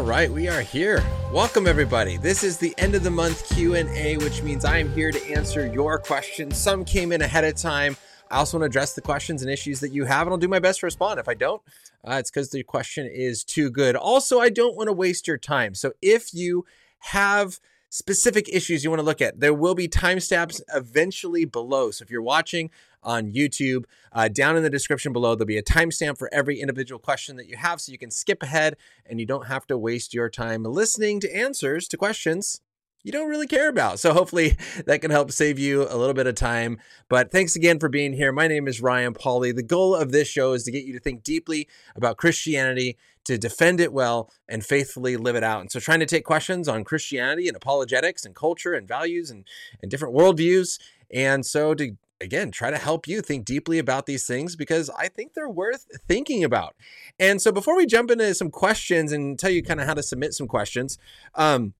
All right, we are here. Welcome everybody. This is the end of the month Q&A, which means I am here to answer your questions. Some came in ahead of time. I also want to address the questions and issues that you have, and I'll do my best to respond. If I don't, uh, it's because the question is too good. Also, I don't want to waste your time. So if you have specific issues you want to look at, there will be timestamps eventually below. So if you're watching on YouTube, uh, down in the description below, there'll be a timestamp for every individual question that you have so you can skip ahead and you don't have to waste your time listening to answers to questions you don't really care about. So hopefully that can help save you a little bit of time. But thanks again for being here. My name is Ryan Pauly. The goal of this show is to get you to think deeply about Christianity, to defend it well, and faithfully live it out. And so trying to take questions on Christianity and apologetics and culture and values and, and different worldviews. And so to again try to help you think deeply about these things because I think they're worth thinking about. And so before we jump into some questions and tell you kind of how to submit some questions, um,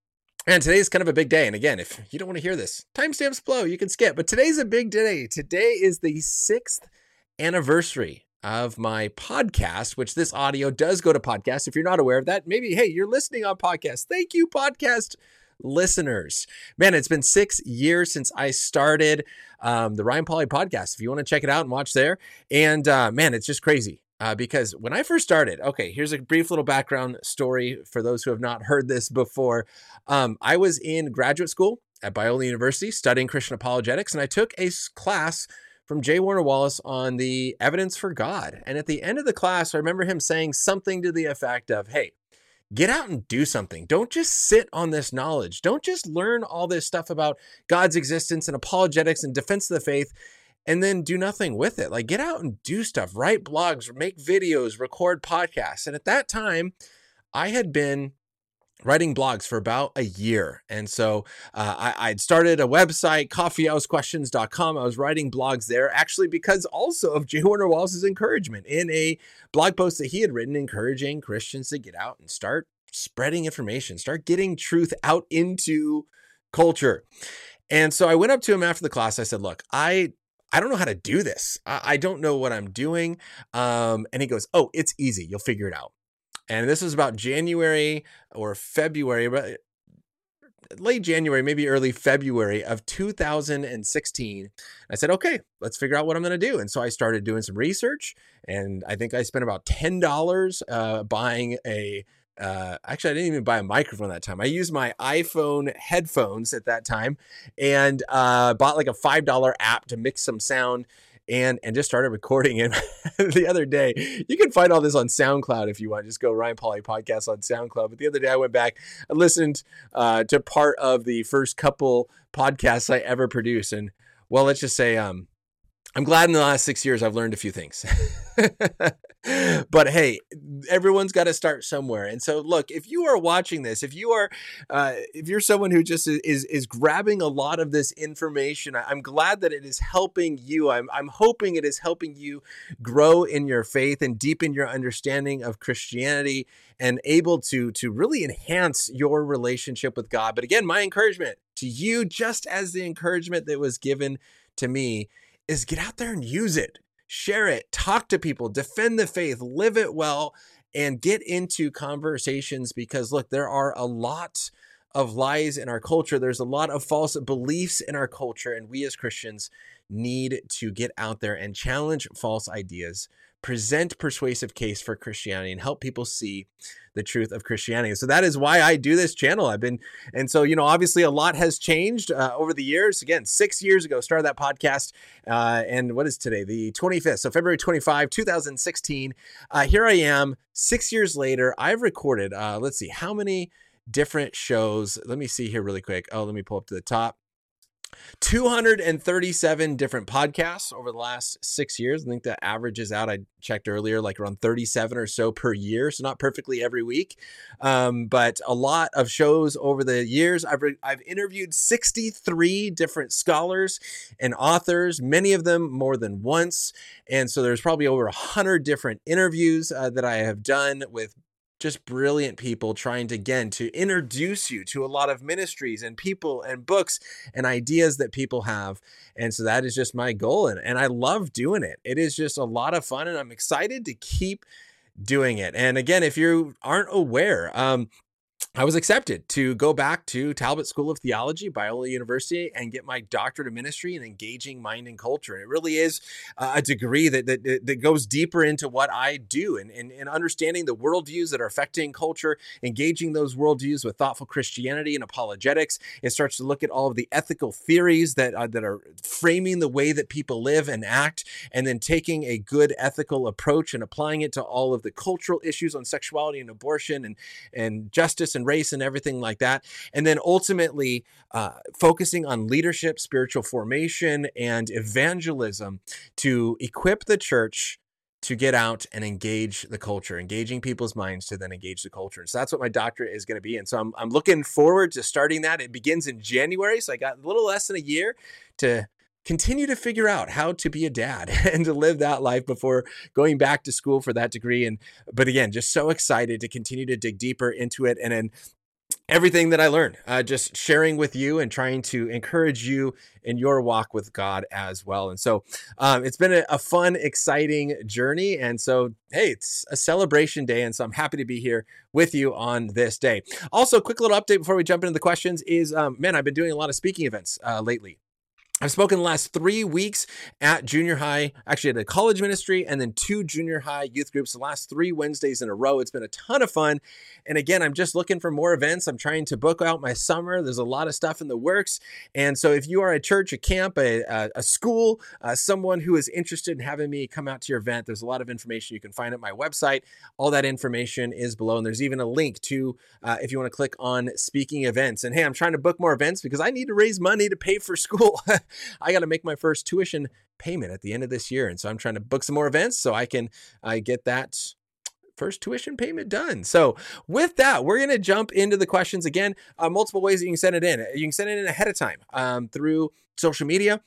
and today's kind of a big day. And again, if you don't want to hear this, timestamps below, you can skip. But today's a big day. Today is the sixth anniversary of my podcast, which this audio does go to podcast. If you're not aware of that, maybe, hey, you're listening on podcast. Thank you, podcast listeners. Man, it's been six years since I started um, the Ryan Pauly podcast. If you want to check it out and watch there. And uh, man, it's just crazy uh, because when I first started, okay, here's a brief little background story for those who have not heard this before. Um, I was in graduate school at Biola University studying Christian apologetics, and I took a class from J. Warner Wallace on the evidence for God. And at the end of the class, I remember him saying something to the effect of, Hey, get out and do something. Don't just sit on this knowledge. Don't just learn all this stuff about God's existence and apologetics and defense of the faith and then do nothing with it. Like get out and do stuff, write blogs, make videos, record podcasts. And at that time, I had been writing blogs for about a year. And so uh, I, would started a website, coffeehousequestions.com. I was writing blogs there actually because also of J. Warner Wallace's encouragement in a blog post that he had written encouraging Christians to get out and start spreading information, start getting truth out into culture. And so I went up to him after the class. I said, Look, I I don't know how to do this. I, I don't know what I'm doing. Um, and he goes, Oh, it's easy. You'll figure it out. And this was about January or February, but late January, maybe early February of 2016. I said, okay, let's figure out what I'm going to do. And so I started doing some research, and I think I spent about $10 uh, buying a uh, actually, I didn't even buy a microphone that time. I used my iPhone headphones at that time and uh, bought like a $5 app to mix some sound and and just started recording it the other day. You can find all this on SoundCloud if you want. Just go Ryan Pauly podcast on SoundCloud. But the other day I went back, I listened uh, to part of the first couple podcasts I ever produced, and well, let's just say um, I'm glad in the last six years I've learned a few things. but hey, everyone's got to start somewhere. And so, look, if you are watching this, if you are, uh, if you're someone who just is is grabbing a lot of this information, I'm glad that it is helping you. I'm I'm hoping it is helping you grow in your faith and deepen your understanding of Christianity and able to to really enhance your relationship with God. But again, my encouragement to you, just as the encouragement that was given to me is get out there and use it, share it, talk to people, defend the faith, live it well, and get into conversations because look, there are a lot of lies in our culture. There's a lot of false beliefs in our culture, and we as Christians need to get out there and challenge false ideas present persuasive case for Christianity and help people see the truth of Christianity. So that is why I do this channel. I've been, and so, you know, obviously a lot has changed uh, over the years. Again, six years ago, started that podcast. Uh, and what is today? The 25th. So February 25, 2016. Uh, here I am, six years later. I've recorded, uh, let's see, how many different shows? Let me see here really quick. Oh, let me pull up to the top. 237 different podcasts over the last six years. I think that averages out, I checked earlier, like around 37 or so per year. So not perfectly every week, um, but a lot of shows over the years. I've, re- I've interviewed 63 different scholars and authors, many of them more than once. And so there's probably over 100 different interviews uh, that I have done with just brilliant people trying to again to introduce you to a lot of ministries and people and books and ideas that people have. And so that is just my goal and, and i love doing it. It is just a lot of fun and i'm excited to keep doing it. And again if you aren't aware um I was accepted to go back to Talbot School of Theology, Biola University, and get my doctorate of ministry in engaging mind and culture. And it really is a degree that, that that goes deeper into what I do and, and, and understanding the worldviews that are affecting culture, engaging those worldviews with thoughtful Christianity and apologetics. It starts to look at all of the ethical theories that uh, that are framing the way that people live and act, and then taking a good ethical approach and applying it to all of the cultural issues on sexuality and abortion and and justice and race and everything like that. And then ultimately uh, focusing on leadership, spiritual formation, and evangelism to equip the church to get out and engage the culture, engaging people's minds to then engage the culture. And So that's what my doctorate is going to be. And so I'm, I'm looking forward to starting that. It begins in January. So I got a little less than a year to continue to figure out how to be a dad and to live that life before going back to school for that degree and but again just so excited to continue to dig deeper into it and then everything that I learned, uh, just sharing with you and trying to encourage you in your walk with God as well. And so um, it's been a, a, fun, exciting journey. And so, hey, it's a celebration day. And so I'm happy to be here with you on this day. Also, quick little update before we jump into the questions is um, man, I've been doing a lot of speaking events uh, lately. I've spoken the last three weeks at junior high, actually at a college ministry, and then two junior high youth groups the last three Wednesdays in a row. It's been a ton of fun. And again, I'm just looking for more events. I'm trying to book out my summer. There's a lot of stuff in the works. And so if you are a church, a camp, a, a, a school, uh, someone who is interested in having me come out to your event, there's a lot of information you can find at my website. All that information is below. And there's even a link to uh, if you want to click on speaking events. And hey, I'm trying to book more events because I need to raise money to pay for school. I got to make my first tuition payment at the end of this year. And so I'm trying to book some more events so I can uh, get that first tuition payment done. So with that, we're going to jump into the questions again. Uh, multiple ways that you can send it in. You can send it in ahead of time um, through social media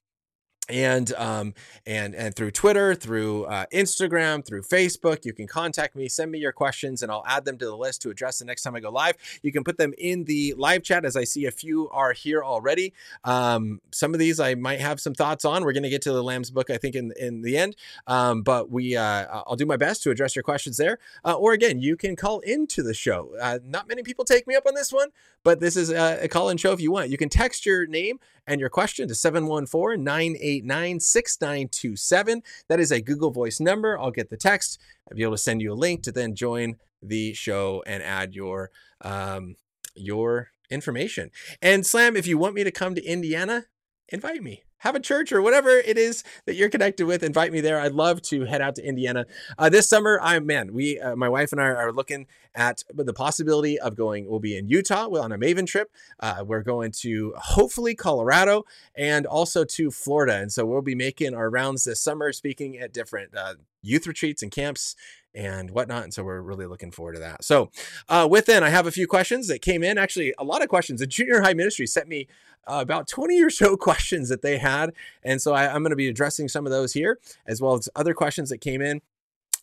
and um and and through twitter through uh, instagram through facebook you can contact me send me your questions and i'll add them to the list to address the next time i go live. You can put them in the live chat as i see a few are here already. Um some of these i might have some thoughts on. We're going to get to the lamb's book i think in in the end. Um but we uh i'll do my best to address your questions there. Uh, or again you can call into the show. Uh, not many people take me up on this one but this is a, a call in show if you want. You can text your name and your question to 714 989 6927. That is a Google Voice number. I'll get the text. I'll be able to send you a link to then join the show and add your um, your information. And Slam, if you want me to come to Indiana, invite me have a church or whatever it is that you're connected with, invite me there. I'd love to head out to Indiana uh, this summer. I man, we, uh, my wife and I are looking at the possibility of going. We'll be in Utah on a Maven trip. Uh, we're going to hopefully Colorado and also to Florida, and so we'll be making our rounds this summer, speaking at different uh, youth retreats and camps and whatnot. And so we're really looking forward to that. So, uh, within, I have a few questions that came in. Actually, a lot of questions. The junior high ministry sent me uh, about 20 or so questions that they had. And so I, I'm going to be addressing some of those here, as well as other questions that came in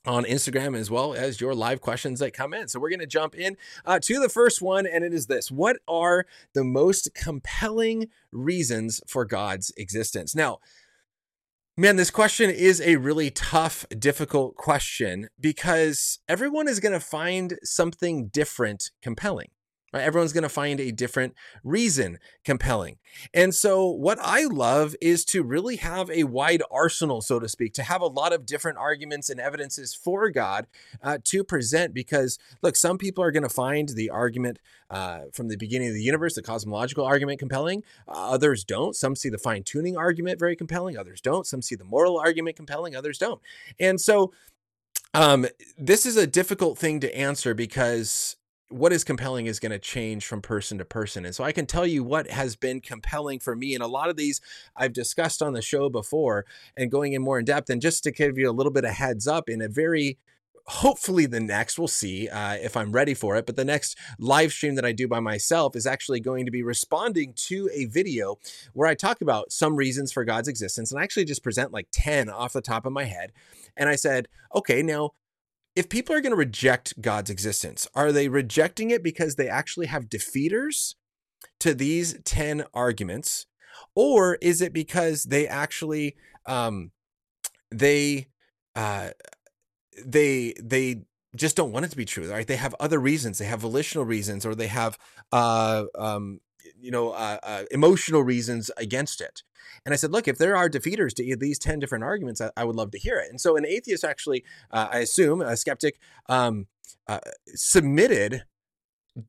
on Instagram as well as your live questions that come in. So we're going to jump in uh, to the first one, and it is this What are the most compelling reasons for God's existence? Now, Man, this question is a really tough, difficult question because everyone is going to find something different compelling. Right? Everyone's going to find a different reason compelling. And so, what I love is to really have a wide arsenal, so to speak, to have a lot of different arguments and evidences for God uh, to present. Because, look, some people are going to find the argument uh, from the beginning of the universe, the cosmological argument, compelling. Uh, others don't. Some see the fine tuning argument very compelling. Others don't. Some see the moral argument compelling. Others don't. And so, um, this is a difficult thing to answer because what is compelling is going to change from person to person. And so I can tell you what has been compelling for me. And a lot of these I've discussed on the show before and going in more in depth. And just to give you a little bit of heads up in a very hopefully the next we'll see uh, if i'm ready for it but the next live stream that i do by myself is actually going to be responding to a video where i talk about some reasons for god's existence and i actually just present like 10 off the top of my head and i said okay now if people are going to reject God's existence, are they rejecting it because they actually have defeaters to these 10 arguments? Or is it because they actually, um, they, uh, they, they just don't want it to be true, right? They have other reasons. They have volitional reasons, or they have, uh, um, you know, uh, uh, emotional reasons against it. And I said, look, if there are defeaters to these 10 different arguments, I, I would love to hear it. And so an atheist actually, uh, I assume, a skeptic, um, uh, submitted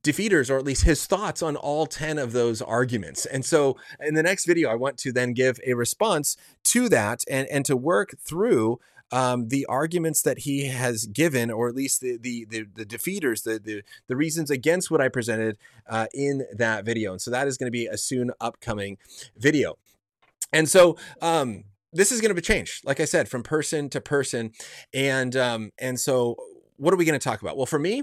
defeaters or at least his thoughts on all 10 of those arguments. And so in the next video, I want to then give a response to that and, and to work through um, the arguments that he has given, or at least the the the, the defeaters, the, the the reasons against what I presented uh, in that video. And so that is going to be a soon upcoming video. And so um, this is going to be changed, like I said, from person to person. And um, and so what are we going to talk about? Well, for me,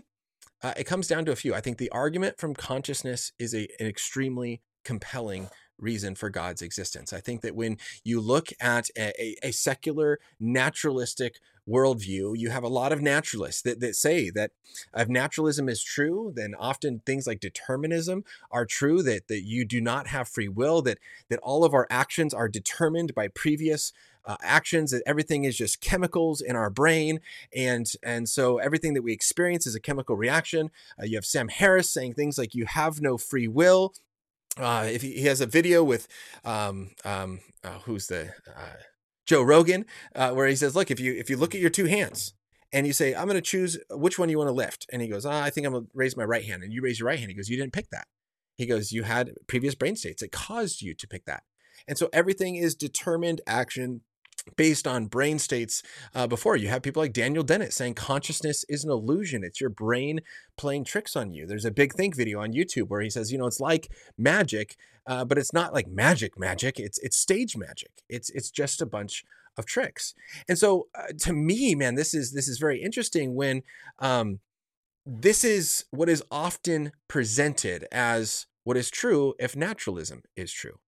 uh, it comes down to a few. I think the argument from consciousness is a, an extremely compelling reason for God's existence. I think that when you look at a, a, secular naturalistic worldview, you have a lot of naturalists that, that say that if naturalism is true, then often things like determinism are true, that, that you do not have free will, that, that all of our actions are determined by previous uh, actions that everything is just chemicals in our brain. And and so everything that we experience is a chemical reaction. Uh, you have sam harris saying things like you have no free will uh, if he, he, has a video with um, um, uh, who's the uh, Joe Rogan, uh, where he says, "Look, if you if you look at your two hands and you say, I'm going to choose which one you want to lift," and he goes, oh, "I think I'm going to raise my right hand," and you raise your right hand, he goes, "You didn't pick that." He goes, "You had previous brain states that caused you to pick that," and so everything is determined action based on brain states uh, before. You have people like Daniel Dennett saying consciousness is an illusion. It's your brain playing tricks on you. There's a big think video on YouTube where he says, you know, it's like magic, uh, but it's not like magic magic. It's it's stage magic. It's it's just a bunch of tricks. And so uh, to me, man, this is this is very interesting when um, this is what is often presented as what is true if naturalism is true.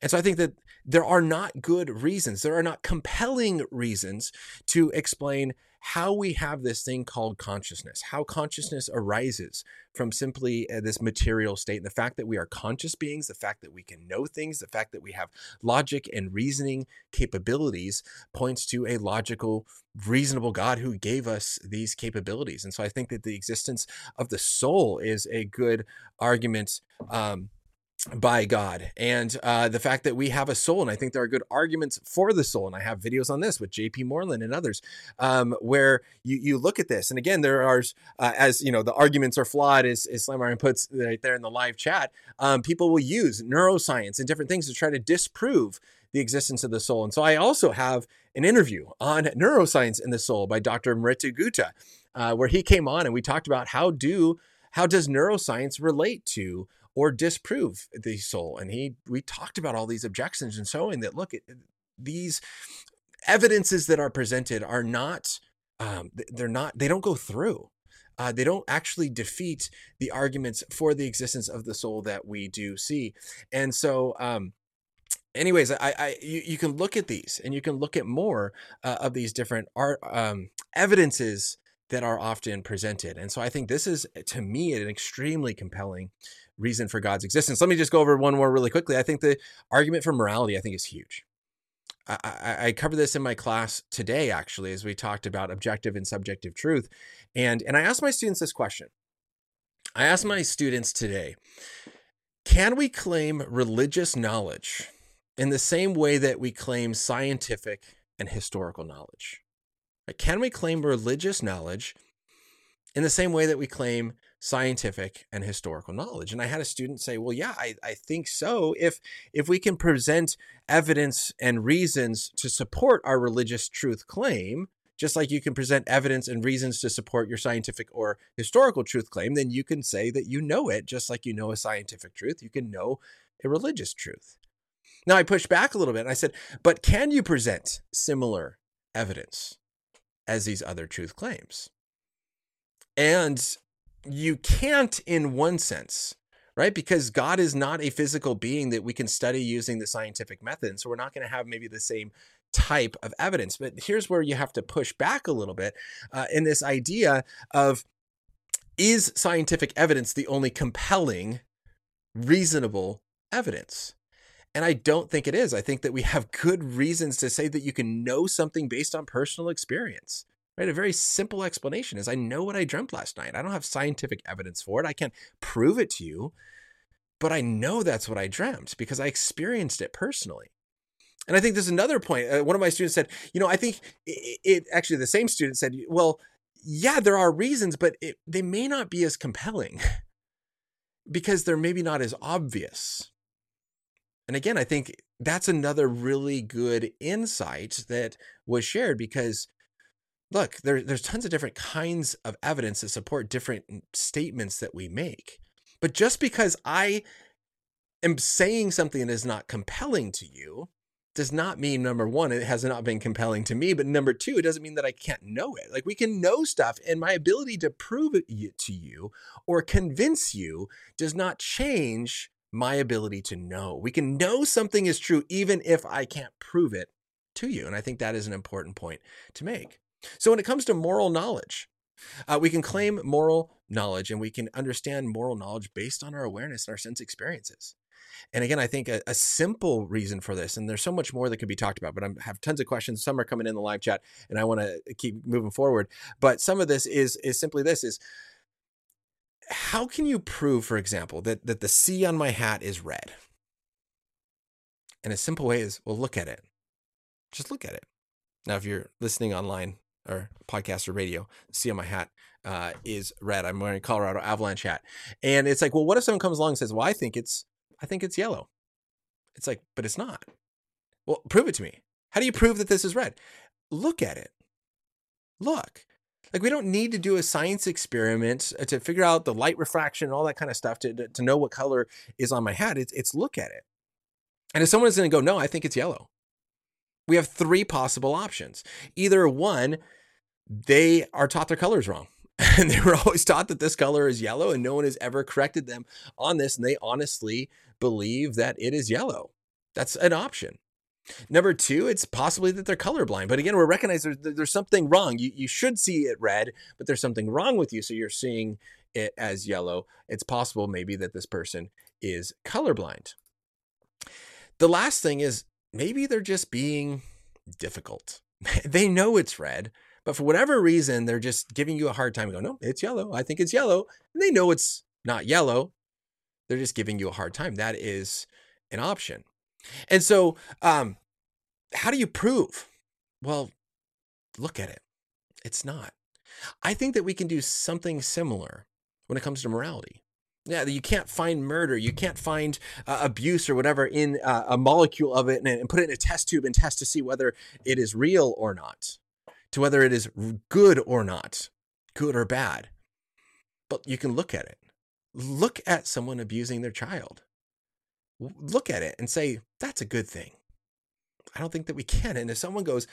And so I think that there are not good reasons, there are not compelling reasons to explain how we have this thing called consciousness, how consciousness arises from simply uh, this material state. And the fact that we are conscious beings, the fact that we can know things, the fact that we have logic and reasoning capabilities points to a logical, reasonable God who gave us these capabilities. And so I think that the existence of the soul is a good argument. Um, by God and uh, the fact that we have a soul. And I think there are good arguments for the soul. And I have videos on this with JP Moreland and others um, where you, you look at this. And again, there are, uh, as you know, the arguments are flawed, as, as Slamarian puts right there in the live chat. Um, people will use neuroscience and different things to try to disprove the existence of the soul. And so I also have an interview on neuroscience in the soul by Dr. Mihretu Guta, uh, where he came on and we talked about how do how does neuroscience relate to or disprove the soul. And he we talked about all these objections and showing that look, these evidences that are presented are not um, they're not they don't go through. Uh, they don't actually defeat the arguments for the existence of the soul that we do see. And so, um, anyways, I, I you, you, can look at these and you can look at more uh, of these different art um, evidences that are often presented. And so I think this is to me an extremely compelling reason for God's existence. Let me just go over one more really quickly. I think the argument for morality, I think, is huge. I, I, covered this in my class today, actually, as we talked about objective and subjective truth. And, and I asked my students this question. I asked my students today, can we claim religious knowledge in the same way that we claim scientific and historical knowledge? Can we claim religious knowledge in the same way that we claim scientific and historical knowledge. And I had a student say, well, yeah, I, I think so. If if we can present evidence and reasons to support our religious truth claim, just like you can present evidence and reasons to support your scientific or historical truth claim, then you can say that you know it, just like you know a scientific truth, you can know a religious truth. Now, I pushed back a little bit and I said, but can you present similar evidence as these other truth claims? And you can't in one sense right? Because god is not a physical being that we can study using the scientific method so we're not going to have maybe the same type of evidence. But here's where you have to push back a little bit uh, in this idea of is scientific evidence the only compelling reasonable evidence and I don't think it is. I think that we have good reasons to say that you can know something based on personal experience Right? A very simple explanation is I know what I dreamt last night. I don't have scientific evidence for it. I can't prove it to you, but I know that's what I dreamt because I experienced it personally. And I think there's another point. Uh, one of my students said, you know, I think it, it, actually the same student said, well, yeah, there are reasons, but it, they may not be as compelling because they're maybe not as obvious. And again, I think that's another really good insight that was shared because look, there, there's tons of different kinds of evidence that support different statements that we make. But just because I am saying something that is not compelling to you does not mean number one, it has not been compelling to me. But number two, it doesn't mean that I can't know it. Like we can know stuff, and my ability to prove it to you or convince you does not change my ability to know. We can know something is true even if I can't prove it to you. And I think that is an important point to make. So when it comes to moral knowledge, uh, we can claim moral knowledge and we can understand moral knowledge based on our awareness and our sense experiences. And again, I think a, a, simple reason for this, and there's so much more that could be talked about, but I have tons of questions. Some are coming in the live chat, and I want to keep moving forward. But some of this is is simply this: is how can you prove, for example, that that the C on my hat is red? And a simple way is, well, look at it. Just look at it. Now, if you're listening online or podcast or radio, C on my hat uh, is red. I'm wearing Colorado Avalanche hat, and it's like, well, what if someone comes along and says, well, I think it's I think it's yellow. It's like, but it's not. Well, prove it to me. How do you prove that this is red? Look at it. Look. Like we don't need to do a science experiment uh, to figure out the light refraction and all that kind of stuff to, to, to know what color is on my hat. It's, it's look at it. And if someone is going to go, no, I think it's yellow. We have three possible options. Either one, they are taught their colors wrong. And they were always taught that this color is yellow, and no one has ever corrected them on this. And they honestly believe that it is yellow. That's an option. Number two, it's possibly that they're colorblind. But again, we're recognizing there's, there's something wrong. You, you should see it red, but there's something wrong with you. So you're seeing it as yellow. It's possible maybe that this person is colorblind. The last thing is maybe they're just being difficult. they know it's red, but for whatever reason, they're just giving you a hard time. Go, no, it's yellow. I think it's yellow. And they know it's not yellow. They're just giving you a hard time. That is an option. And so, um, how do you prove? Well, look at it. It's not. I think that we can do something similar when it comes to morality. Yeah, you can't find murder, you can't find uh, abuse or whatever in uh, a molecule of it and, and put it in a test tube and test to see whether it is real or not, to whether it is good or not, good or bad. But you can look at it look at someone abusing their child. Look at it and say, that's a good thing. I don't think that we can. And if someone goes,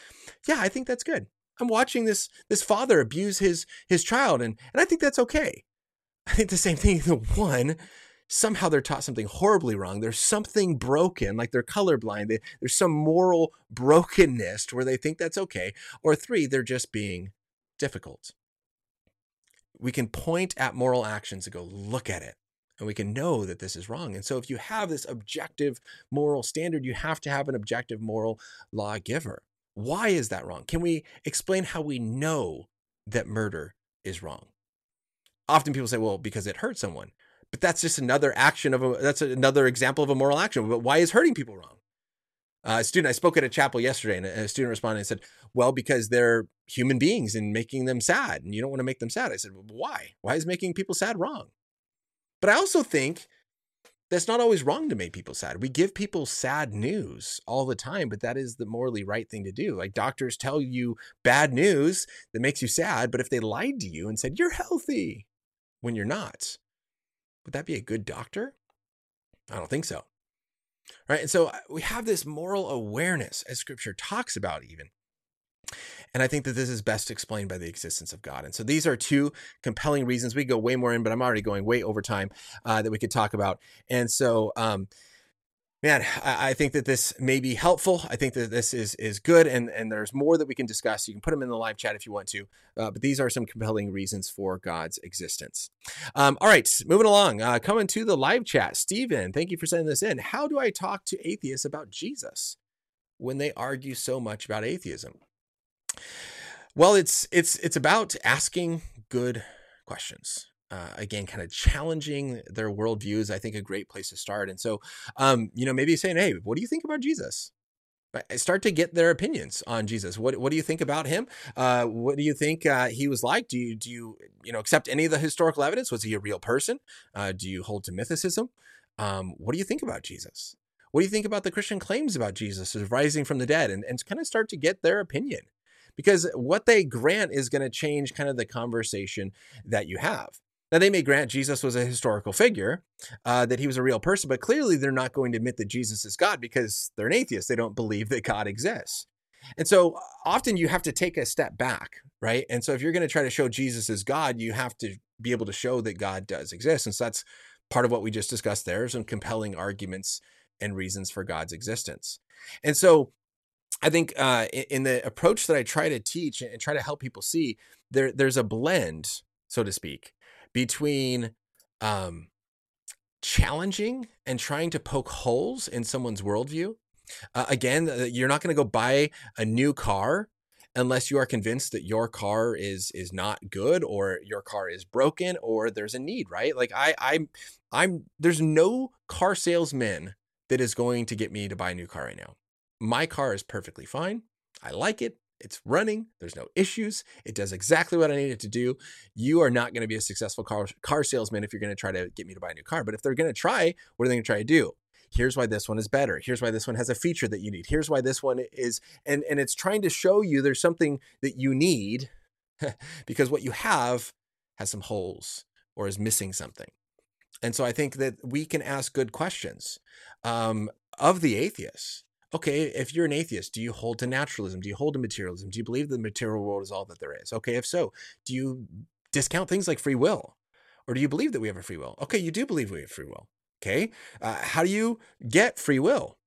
yeah, I think that's good. I'm watching this this father abuse his his child and and I think that's okay. I think the same thing. The one, somehow they're taught something horribly wrong. There's something broken, like they're colorblind. They, there's some moral brokenness to where they think that's okay. Or three, they're just being difficult we can point at moral actions and go, look at it. And we can know that this is wrong. And so, if you have this objective moral standard, you have to have an objective moral lawgiver. Why is that wrong? Can we explain how we know that murder is wrong? Often people say, well, because it hurt someone. But that's just another action of a, that's another example of a moral action. But why is hurting people wrong? Uh, a student, I spoke at a chapel yesterday, and a student responded and said, Well, because they're human beings and making them sad, and you don't want to make them sad. I said, well, Why? Why is making people sad wrong? But I also think that's not always wrong to make people sad. We give people sad news all the time, but that is the morally right thing to do. Like doctors tell you bad news that makes you sad, but if they lied to you and said, You're healthy when you're not, would that be a good doctor? I don't think so right? And so uh, we have this moral awareness, as scripture talks about, even. And I think that this is best explained by the existence of God. And so these are two compelling reasons. We go way more in, but I'm already going way over time uh, that we could talk about. And so, um, man, I, I, think that this may be helpful. I think that this is is good, and and there's more that we can discuss. You can put them in the live chat if you want to, uh, but these are some compelling reasons for God's existence. Um, all right, moving along, uh, coming to the live chat, Stephen, thank you for sending this in. How do I talk to atheists about Jesus when they argue so much about atheism? Well, it's it's it's about asking good questions. Uh, again, kind of challenging their worldviews. I think a great place to start. And so, um, you know, maybe saying, "Hey, what do you think about Jesus?" Start to get their opinions on Jesus. What What do you think about him? Uh, what do you think uh, he was like? Do you do you you know accept any of the historical evidence? Was he a real person? Uh, do you hold to mythicism? Um, what do you think about Jesus? What do you think about the Christian claims about Jesus rising from the dead? And, and kind of start to get their opinion because what they grant is going to change kind of the conversation that you have. Now, they may grant Jesus was a historical figure, uh, that he was a real person, but clearly they're not going to admit that Jesus is God because they're an atheist. They don't believe that God exists. And so often you have to take a step back, right? And so if you're going to try to show Jesus as God, you have to be able to show that God does exist. And so that's part of what we just discussed there, some compelling arguments and reasons for God's existence. And so I think uh, in the approach that I try to teach and try to help people see, there there's a blend, so to speak, between um, challenging and trying to poke holes in someone's worldview. Uh, again, uh, you're not going to go buy a new car unless you are convinced that your car is is not good or your car is broken or there's a need right like i i'm i'm there's no car salesman that is going to get me to buy a new car right now. My car is perfectly fine. I like it. It's running. There's no issues. It does exactly what I need it to do. You are not going to be a successful car, car salesman if you're going to try to get me to buy a new car. But if they're going to try, what are they going to try to do? Here's why this one is better. Here's why this one has a feature that you need. Here's why this one is, and, and it's trying to show you there's something that you need because what you have has some holes or is missing something. And so I think that we can ask good questions um, of the atheists. Okay, if you're an atheist, do you hold to naturalism? Do you hold to materialism? Do you believe the material world is all that there is? Okay, if so, do you discount things like free will? Or do you believe that we have a free will? Okay, you do believe we have free will. Okay, uh, how do you get free will?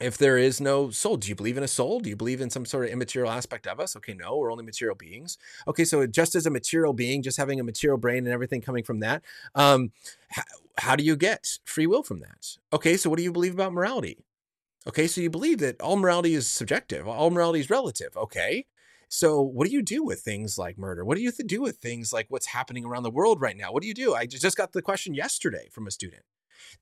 if there is no soul, do you believe in a soul? Do you believe in some sort of immaterial aspect of us? Okay, no, we're only material beings. Okay, so just as a material being, just having a material brain and everything coming from that, um, how, how do you get free will from that? Okay, so what do you believe about morality? Okay, so you believe that all morality is subjective, all morality is relative. Okay, so what do you do with things like murder? What do you do with things like what's happening around the world right now? What do you do? I just got the question yesterday from a student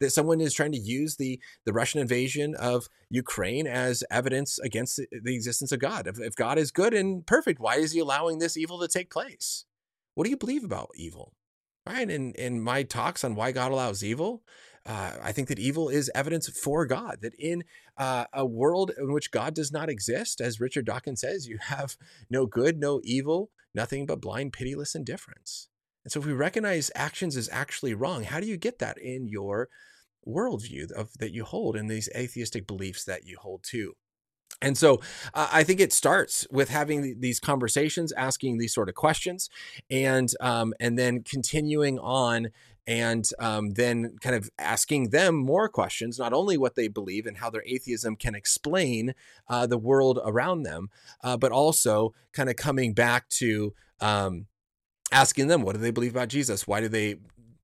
that someone is trying to use the the Russian invasion of Ukraine as evidence against the existence of God. If, if God is good and perfect, why is He allowing this evil to take place? What do you believe about evil? Right? In in my talks on why God allows evil, uh, I think that evil is evidence for God. That in uh, a world in which God does not exist, as Richard Dawkins says, you have no good, no evil, nothing but blind, pitiless indifference. And so if we recognize actions as actually wrong, how do you get that in your worldview of that you hold and these atheistic beliefs that you hold too? And so uh, I think it starts with having these conversations, asking these sort of questions, and um, and then continuing on, and um, then kind of asking them more questions, not only what they believe and how their atheism can explain uh, the world around them, uh, but also kind of coming back to um, asking them what do they believe about Jesus? Why do they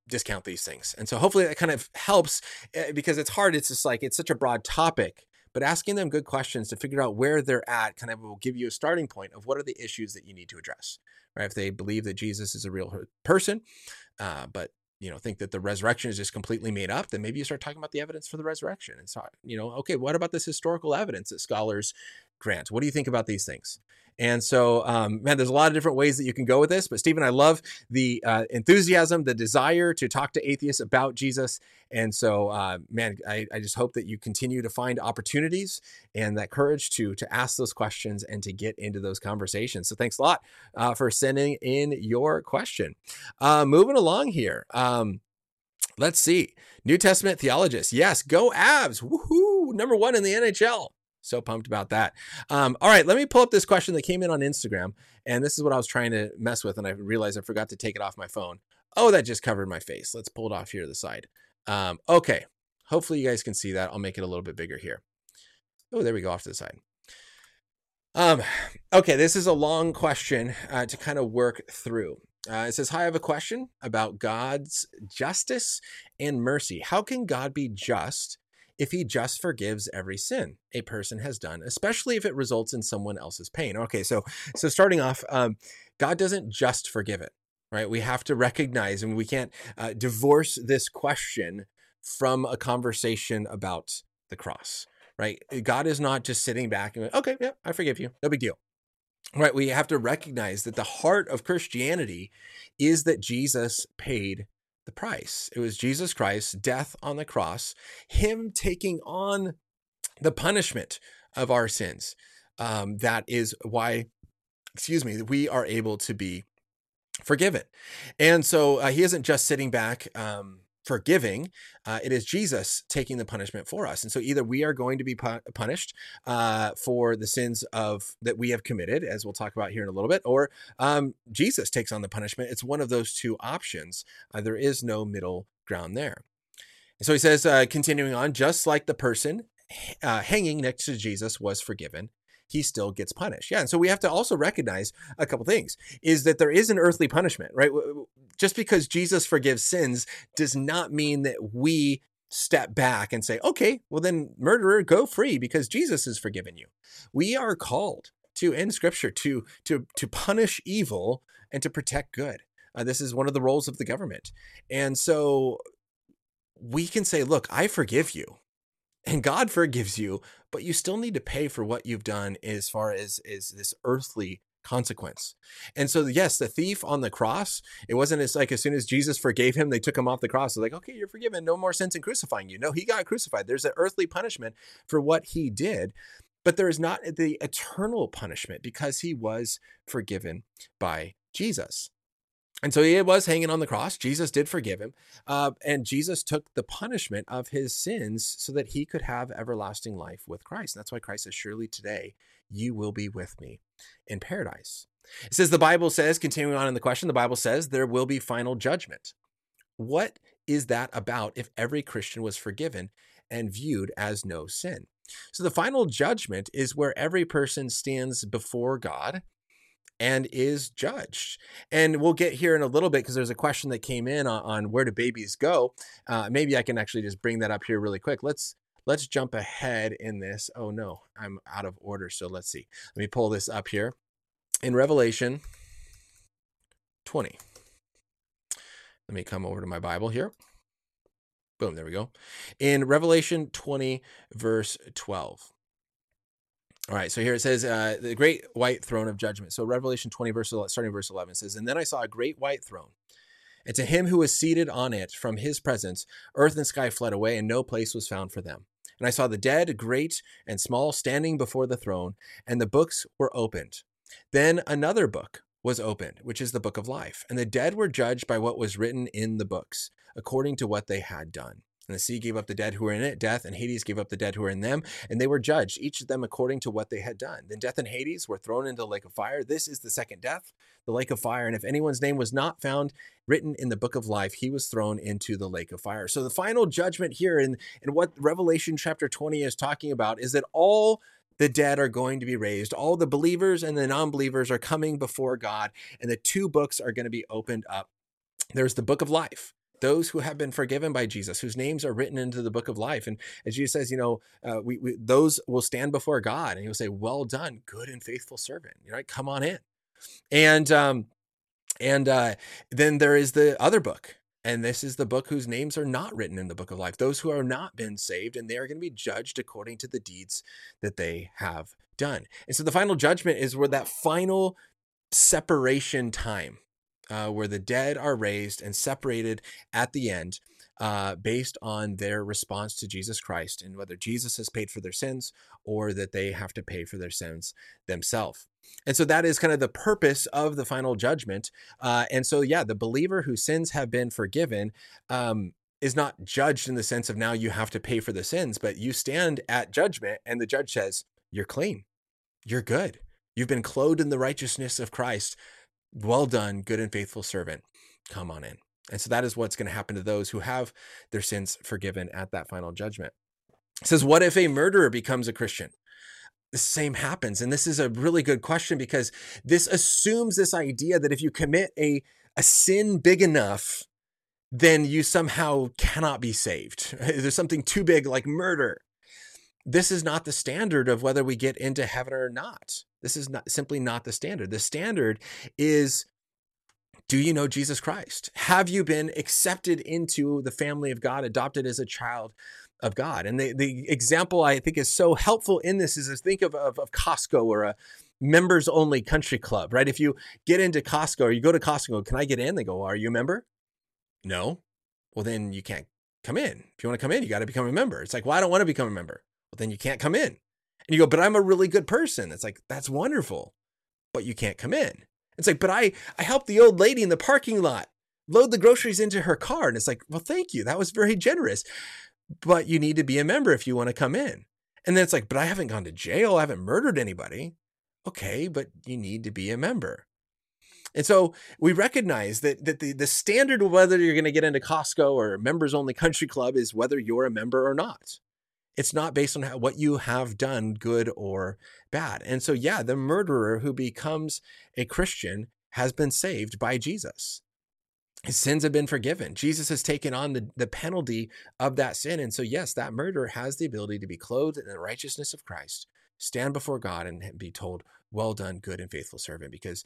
discount these things? And so hopefully that kind of helps eh, because it's hard. It's just like it's such a broad topic. But asking them good questions to figure out where they're at kind of will give you a starting point of what are the issues that you need to address, right? If they believe that Jesus is a real person, uh, but you know think that the resurrection is just completely made up then maybe you start talking about the evidence for the resurrection. And so you know okay what about this historical evidence that scholars grant what do you think about these things and so, um, man, there's a lot of different ways that you can go with this. But Stephen, I love the uh, enthusiasm, the desire to talk to atheists about Jesus. And so, uh, man, I, I, just hope that you continue to find opportunities and that courage to to ask those questions and to get into those conversations. So, thanks a lot uh, for sending in your question. Uh, moving along here. Um, let's see. New Testament theologists. Yes, go Avs. Woohoo! Number one in the NHL. So pumped about that. Um, all right, let me pull up this question that came in on Instagram. And this is what I was trying to mess with. And I realized I forgot to take it off my phone. Oh, that just covered my face. Let's pull it off here to the side. Um, okay. Hopefully you guys can see that. I'll make it a little bit bigger here. Oh, there we go off to the side. Um, okay, this is a long question uh, to kind of work through. Uh, it says, Hi, I have a question about God's justice and mercy. How can God be just if he just forgives every sin a person has done, especially if it results in someone else's pain. Okay, so so starting off, um, God doesn't just forgive it, right? We have to recognize, and we can't uh, divorce this question from a conversation about the cross, right? God is not just sitting back and okay, yeah, I forgive you, no big deal. Right, we have to recognize that the heart of Christianity is that Jesus paid the price. It was Jesus Christ's death on the cross, Him taking on the punishment of our sins. Um, that is why, excuse me, we are able to be forgiven. And so uh, He isn't just sitting back. Um, forgiving, uh, it is Jesus taking the punishment for us. And so either we are going to be pu- punished uh, for the sins of that we have committed, as we'll talk about here in a little bit, or um, Jesus takes on the punishment. It's one of those two options. Uh, there is no middle ground there. And so he says, uh, continuing on, just like the person uh, hanging next to Jesus was forgiven, he still gets punished. Yeah. And so we have to also recognize a couple things is that there is an earthly punishment, right? Just because Jesus forgives sins does not mean that we step back and say, okay, well then murderer, go free because Jesus has forgiven you. We are called to in scripture to to to punish evil and to protect good. Uh, this is one of the roles of the government. And so we can say, look, I forgive you and God forgives you, but you still need to pay for what you've done as far as is this earthly consequence. And so, yes, the thief on the cross, it wasn't as like as soon as Jesus forgave him, they took him off the cross. They're like, okay, you're forgiven. No more sense in crucifying you. No, he got crucified. There's an earthly punishment for what he did, but there is not the eternal punishment because he was forgiven by Jesus. And so he was hanging on the cross. Jesus did forgive him. Uh, and Jesus took the punishment of his sins so that he could have everlasting life with Christ. And that's why Christ says, Surely today you will be with me in paradise. It says, the Bible says, continuing on in the question, the Bible says there will be final judgment. What is that about if every Christian was forgiven and viewed as no sin? So the final judgment is where every person stands before God and is judged. And we'll get here in a little bit because there's a question that came in on, on where do babies go. Uh, maybe I can actually just bring that up here really quick. Let's let's jump ahead in this. Oh no, I'm out of order. So let's see. Let me pull this up here in Revelation 20. Let me come over to my Bible here. Boom, there we go. In Revelation 20, verse 12. All right, so here it says uh, the great white throne of judgment. So Revelation 20, verse 11, starting verse 11 says, And then I saw a great white throne, and to him who was seated on it from his presence, earth and sky fled away, and no place was found for them. And I saw the dead, great and small, standing before the throne, and the books were opened. Then another book was opened, which is the book of life, and the dead were judged by what was written in the books, according to what they had done. And the sea gave up the dead who were in it, death, and Hades gave up the dead who were in them, and they were judged, each of them according to what they had done. Then death and Hades were thrown into the lake of fire. This is the second death, the lake of fire. And if anyone's name was not found written in the book of life, he was thrown into the lake of fire. So the final judgment here, and, what Revelation chapter 20 is talking about, is that all the dead are going to be raised. All the believers and the non believers are coming before God, and the two books are going to be opened up. There's the book of life those who have been forgiven by Jesus, whose names are written into the book of life. And as Jesus says, you know, uh, we, we, those will stand before God and he'll say, well done, good and faithful servant, You're right? Come on in. And, um, and uh, then there is the other book, and this is the book whose names are not written in the book of life, those who are not been saved, and they are going to be judged according to the deeds that they have done. And so the final judgment is where that final separation time uh, where the dead are raised and separated at the end uh, based on their response to Jesus Christ and whether Jesus has paid for their sins or that they have to pay for their sins themselves. And so that is kind of the purpose of the final judgment. Uh, and so, yeah, the believer whose sins have been forgiven um, is not judged in the sense of now you have to pay for the sins, but you stand at judgment and the judge says, You're clean, you're good. You've been clothed in the righteousness of Christ. Well done, good and faithful servant. Come on in. And so that is what's going to happen to those who have their sins forgiven at that final judgment. It says, What if a murderer becomes a Christian? The same happens. And this is a really good question because this assumes this idea that if you commit a, a sin big enough, then you somehow cannot be saved. There's something too big like murder. This is not the standard of whether we get into heaven or not. This is not simply not the standard. The standard is do you know Jesus Christ? Have you been accepted into the family of God, adopted as a child of God? And the, the example I think is so helpful in this is, is think of, of, of Costco or a members only country club, right? If you get into Costco or you go to Costco, can I get in? They go, Are you a member? No. Well, then you can't come in. If you want to come in, you got to become a member. It's like, well, I don't want to become a member. Well, then you can't come in. And you go, but I'm a really good person. It's like, that's wonderful, but you can't come in. It's like, but I, I helped the old lady in the parking lot load the groceries into her car. And it's like, well, thank you. That was very generous. But you need to be a member if you want to come in. And then it's like, but I haven't gone to jail. I haven't murdered anybody. Okay, but you need to be a member. And so we recognize that that the, the standard whether you're going to get into Costco or members only country club is whether you're a member or not. It's not based on how, what you have done, good or bad. And so, yeah, the murderer who becomes a Christian has been saved by Jesus. His sins have been forgiven. Jesus has taken on the, the penalty of that sin. And so, yes, that murderer has the ability to be clothed in the righteousness of Christ, stand before God, and be told, Well done, good and faithful servant, because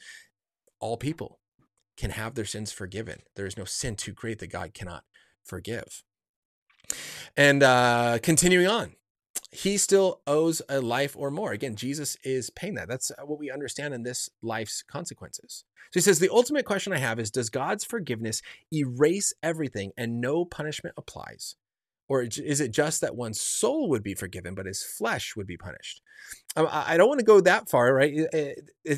all people can have their sins forgiven. There is no sin too great that God cannot forgive. And uh, continuing on, he still owes a life or more. Again, Jesus is paying that. That's what we understand in this life's consequences. So he says, The ultimate question I have is Does God's forgiveness erase everything and no punishment applies? Or is it just that one's soul would be forgiven, but his flesh would be punished? Um, I don't want to go that far, right?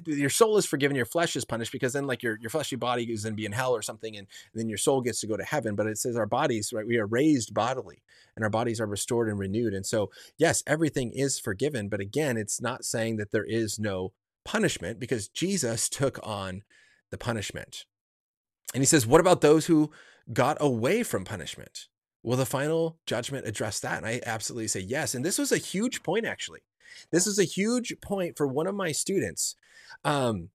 Your soul is forgiven, your flesh is punished because then, like, your, your fleshy body is going to be in hell or something, and then your soul gets to go to heaven. But it says our bodies, right? We are raised bodily and our bodies are restored and renewed. And so, yes, everything is forgiven. But again, it's not saying that there is no punishment because Jesus took on the punishment. And he says, What about those who got away from punishment? Will the final judgment address that? And I absolutely say yes. And this was a huge point, actually. This was a huge point for one of my students. Um,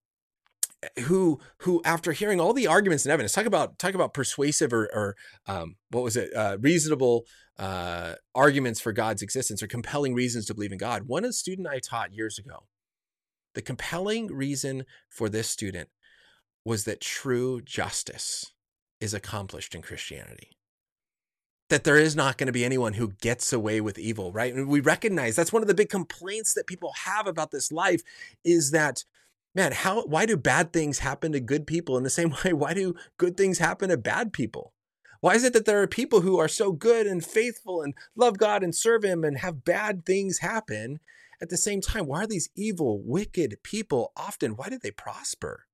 who who after hearing all the arguments and evidence talk about talk about persuasive or, or um, what was it uh, reasonable uh, arguments for God's existence or compelling reasons to believe in God. One of the student I taught years ago, the compelling reason for this student was that true justice is accomplished in Christianity that there is not going to be anyone who gets away with evil, right? And we recognize that's one of the big complaints that people have about this life is that man, how why do bad things happen to good people in the same way why do good things happen to bad people? Why is it that there are people who are so good and faithful and love God and serve him and have bad things happen at the same time? Why are these evil, wicked people often why do they prosper?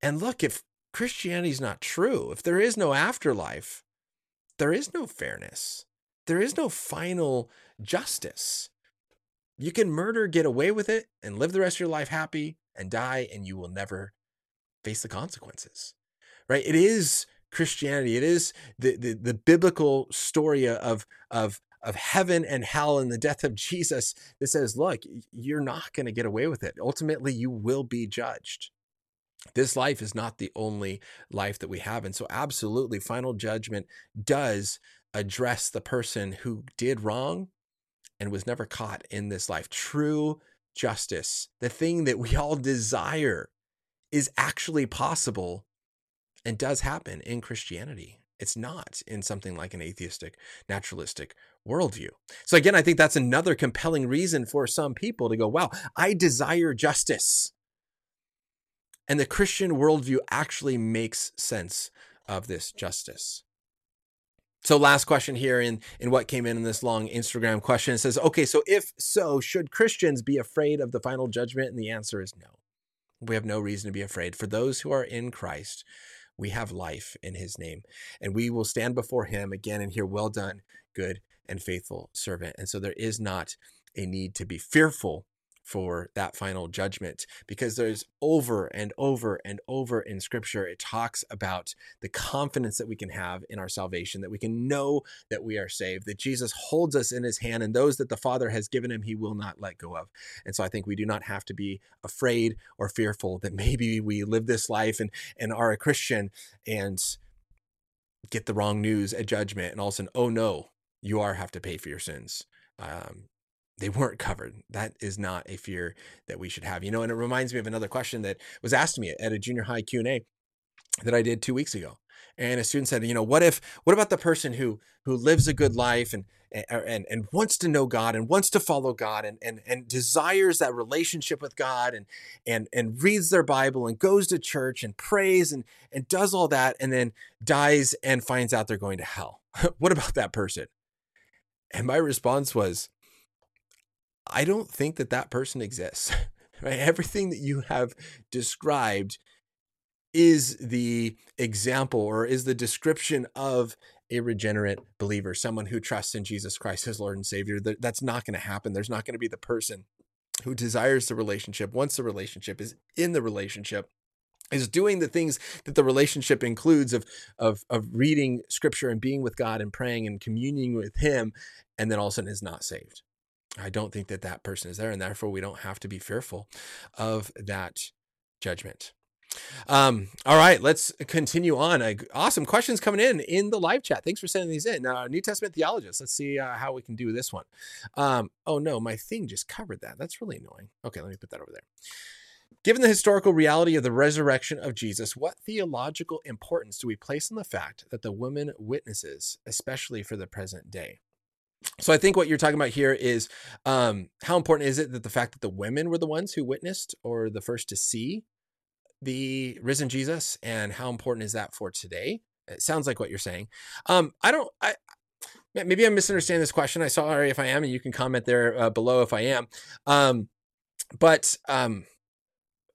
And look, if Christianity is not true, if there is no afterlife, there is no fairness. There is no final justice. You can murder, get away with it, and live the rest of your life happy and die, and you will never face the consequences. Right? It is Christianity. It is the, the, the biblical story of, of, of heaven and hell and the death of Jesus that says, look, you're not going to get away with it. Ultimately, you will be judged this life is not the only life that we have. And so, absolutely, final judgment does address the person who did wrong and was never caught in this life. True justice, the thing that we all desire, is actually possible and does happen in Christianity. It's not in something like an atheistic, naturalistic worldview. So, again, I think that's another compelling reason for some people to go, wow, I desire justice. And the Christian worldview actually makes sense of this justice. So, last question here in, in what came in in this long Instagram question it says, okay, so if so, should Christians be afraid of the final judgment? And the answer is no. We have no reason to be afraid. For those who are in Christ, we have life in his name, and we will stand before him again and hear, well done, good and faithful servant. And so, there is not a need to be fearful for that final judgment because there's over and over and over in scripture it talks about the confidence that we can have in our salvation that we can know that we are saved that Jesus holds us in his hand and those that the father has given him he will not let go of and so i think we do not have to be afraid or fearful that maybe we live this life and and are a christian and get the wrong news at judgment and all of a sudden, oh no, you are have to pay for your sins. Um, they weren't covered. That is not a fear that we should have. You know, and it reminds me of another question that was asked me at a junior high Q&A that I did 2 weeks ago. And a student said, you know, what if what about the person who who lives a good life and er, and and wants to know God and wants to follow God and and and desires that relationship with God and and and reads their Bible and goes to church and prays and and does all that and then dies and finds out they're going to hell. what about that person? And my response was, I don't think that that person exists. right? Everything that you have described is the example or is the description of a regenerate believer, someone who trusts in Jesus Christ as Lord and Savior. That's not going to happen. There's not going to be the person who desires the relationship, once the relationship is in the relationship, is doing the things that the relationship includes of, of, of reading scripture and being with God and praying and communing with Him, and then all of a sudden is not saved. I don't think that that person is there, and therefore we don't have to be fearful of that judgment. Um, all right, let's continue on. Uh, awesome questions coming in in the live chat. Thanks for sending these in. Uh, New Testament theologists. Let's see uh, how we can do this one. Um, oh no, my thing just covered that. That's really annoying. Okay, let me put that over there. Given the historical reality of the resurrection of Jesus, what theological importance do we place on the fact that the woman witnesses, especially for the present day? So I think what you're talking about here is um, how important is it that the fact that the women were the ones who witnessed or the first to see the risen Jesus, and how important is that for today? It sounds like what you're saying. Um, I don't. I maybe I'm misunderstanding this question. I sorry if I am, and you can comment there uh, below if I am. Um, but um,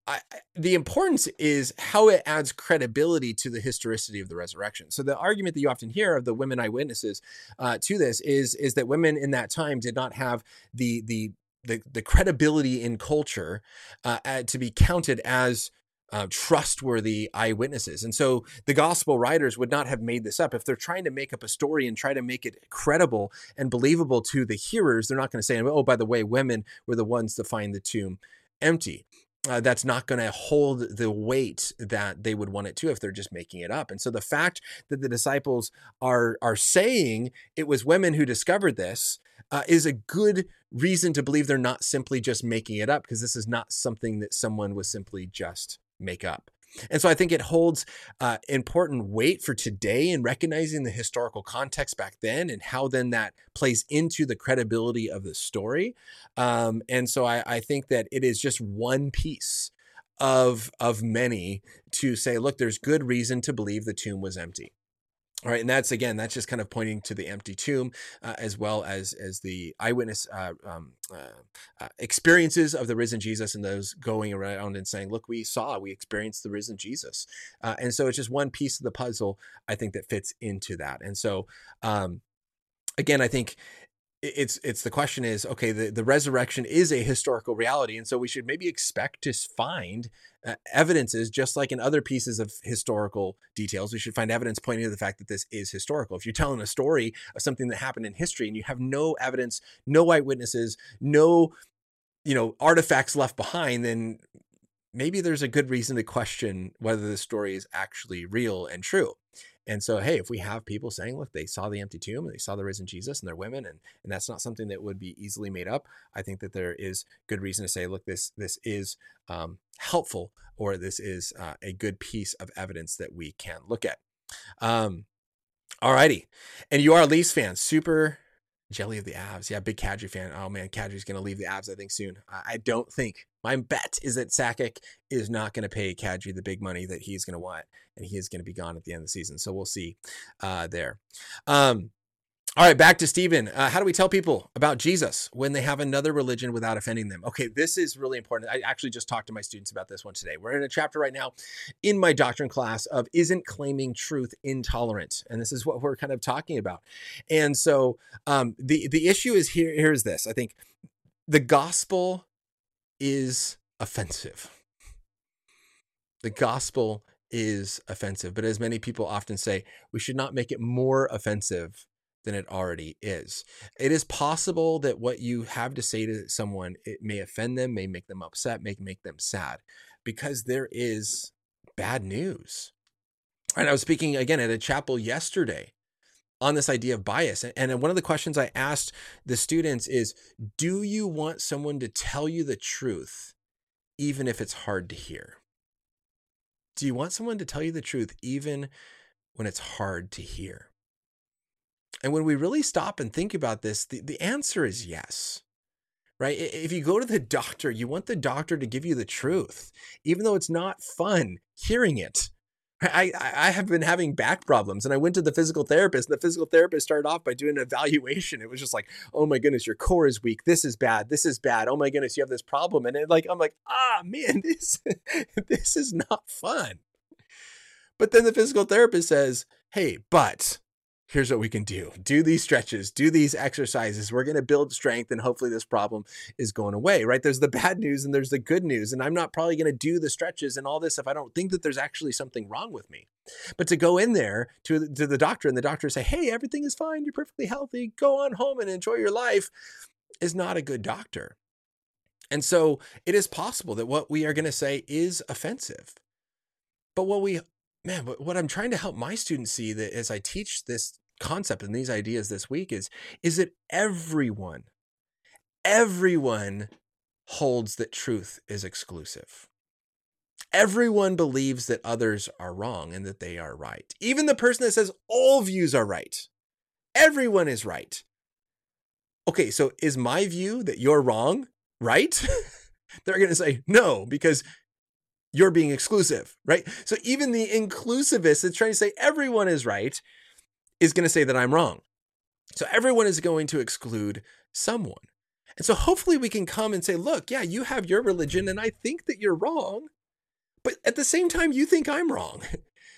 I, the importance is how it adds credibility to the historicity of the resurrection. So the argument that you often hear of the women eyewitnesses uh, to this is is that women in that time did not have the the the, the credibility in culture uh, to be counted as uh, trustworthy eyewitnesses. And so the gospel writers would not have made this up. If they're trying to make up a story and try to make it credible and believable to the hearers, they're not going to say, oh, by the way, women were the ones to find the tomb empty. Uh, that's not going to hold the weight that they would want it to if they're just making it up. And so the fact that the disciples are are saying it was women who discovered this uh, is a good reason to believe they're not simply just making it up because this is not something that someone was simply just make up. And so I think it holds uh, important weight for today in recognizing the historical context back then and how then that plays into the credibility of the story. Um, and so I, I think that it is just one piece of of many to say, look, there's good reason to believe the tomb was empty. All right, and that's again, that's just kind of pointing to the empty tomb, uh, as well as as the eyewitness uh, um, uh, uh, experiences of the risen Jesus, and those going around and saying, "Look, we saw, we experienced the risen Jesus," uh, and so it's just one piece of the puzzle I think that fits into that. And so, um, again, I think it's it's the question is okay the, the resurrection is a historical reality and so we should maybe expect to find uh, evidences just like in other pieces of historical details. We should find evidence pointing to the fact that this is historical. If you're telling a story of something that happened in history and you have no evidence no eyewitnesses no you know artifacts left behind then maybe there's a good reason to question whether the story is actually real and true and so, hey, if we have people saying, look, they saw the empty tomb and they saw the risen Jesus and they're women, and, and that's not something that would be easily made up, I think that there is good reason to say, look, this this is um, helpful or this is uh, a good piece of evidence that we can look at. Um, all righty. And you are Leafs fan, super Jelly of the Avs. Yeah, big Kadri fan. Oh man, Kadri's going to leave the Avs, I think, soon. I don't think. My bet is that Sakic is not going to pay Kadri the big money that he's going to want, and he is going to be gone at the end of the season. So we'll see uh, there. Um, all right, back to Stephen. Uh, how do we tell people about Jesus when they have another religion without offending them? Okay, this is really important. I actually just talked to my students about this one today. We're in a chapter right now in my doctrine class of Isn't Claiming Truth Intolerant? And this is what we're kind of talking about. And so um, the, the issue is here. Here's this I think the gospel is offensive. The gospel is offensive, but as many people often say, we should not make it more offensive than it already is. It is possible that what you have to say to someone it may offend them, may make them upset, may make them sad because there is bad news. And I was speaking again at a chapel yesterday on this idea of bias. And one of the questions I asked the students is Do you want someone to tell you the truth, even if it's hard to hear? Do you want someone to tell you the truth, even when it's hard to hear? And when we really stop and think about this, the, the answer is yes. Right? If you go to the doctor, you want the doctor to give you the truth, even though it's not fun hearing it. I, I have been having back problems and I went to the physical therapist and the physical therapist started off by doing an evaluation. It was just like, oh my goodness, your core is weak. This is bad. This is bad. Oh my goodness, you have this problem. And it like, I'm like, ah, man, this, this is not fun. But then the physical therapist says, hey, but here's what we can do. Do these stretches do these exercises. We're going to build strength and hopefully this problem is going away right? There's the bad news and there's the good news and i'm not probably going to do the stretches and all this if i don't think that there's actually something wrong with me. But to go in there to, to the doctor and the doctor say hey everything is fine. You're perfectly healthy. Go on home and enjoy your life is not a good doctor. And so it is possible that what we are going to say is offensive. But what we man, what I'm trying to help my students see that as I teach this concept and these ideas this week is is that everyone everyone holds that truth is exclusive. Everyone believes that others are wrong and that they are right. Even the person that says all views are right. Everyone is right. Okay, so is my view that you're wrong right? They're going to say no because you're being exclusive, right? So even the inclusivist that's trying to say everyone is right is going to say that I'm wrong. So everyone is going to exclude someone. And so hopefully we can come and say, look, yeah, you have your religion and I think that you're wrong, but at the same time, you think I'm wrong.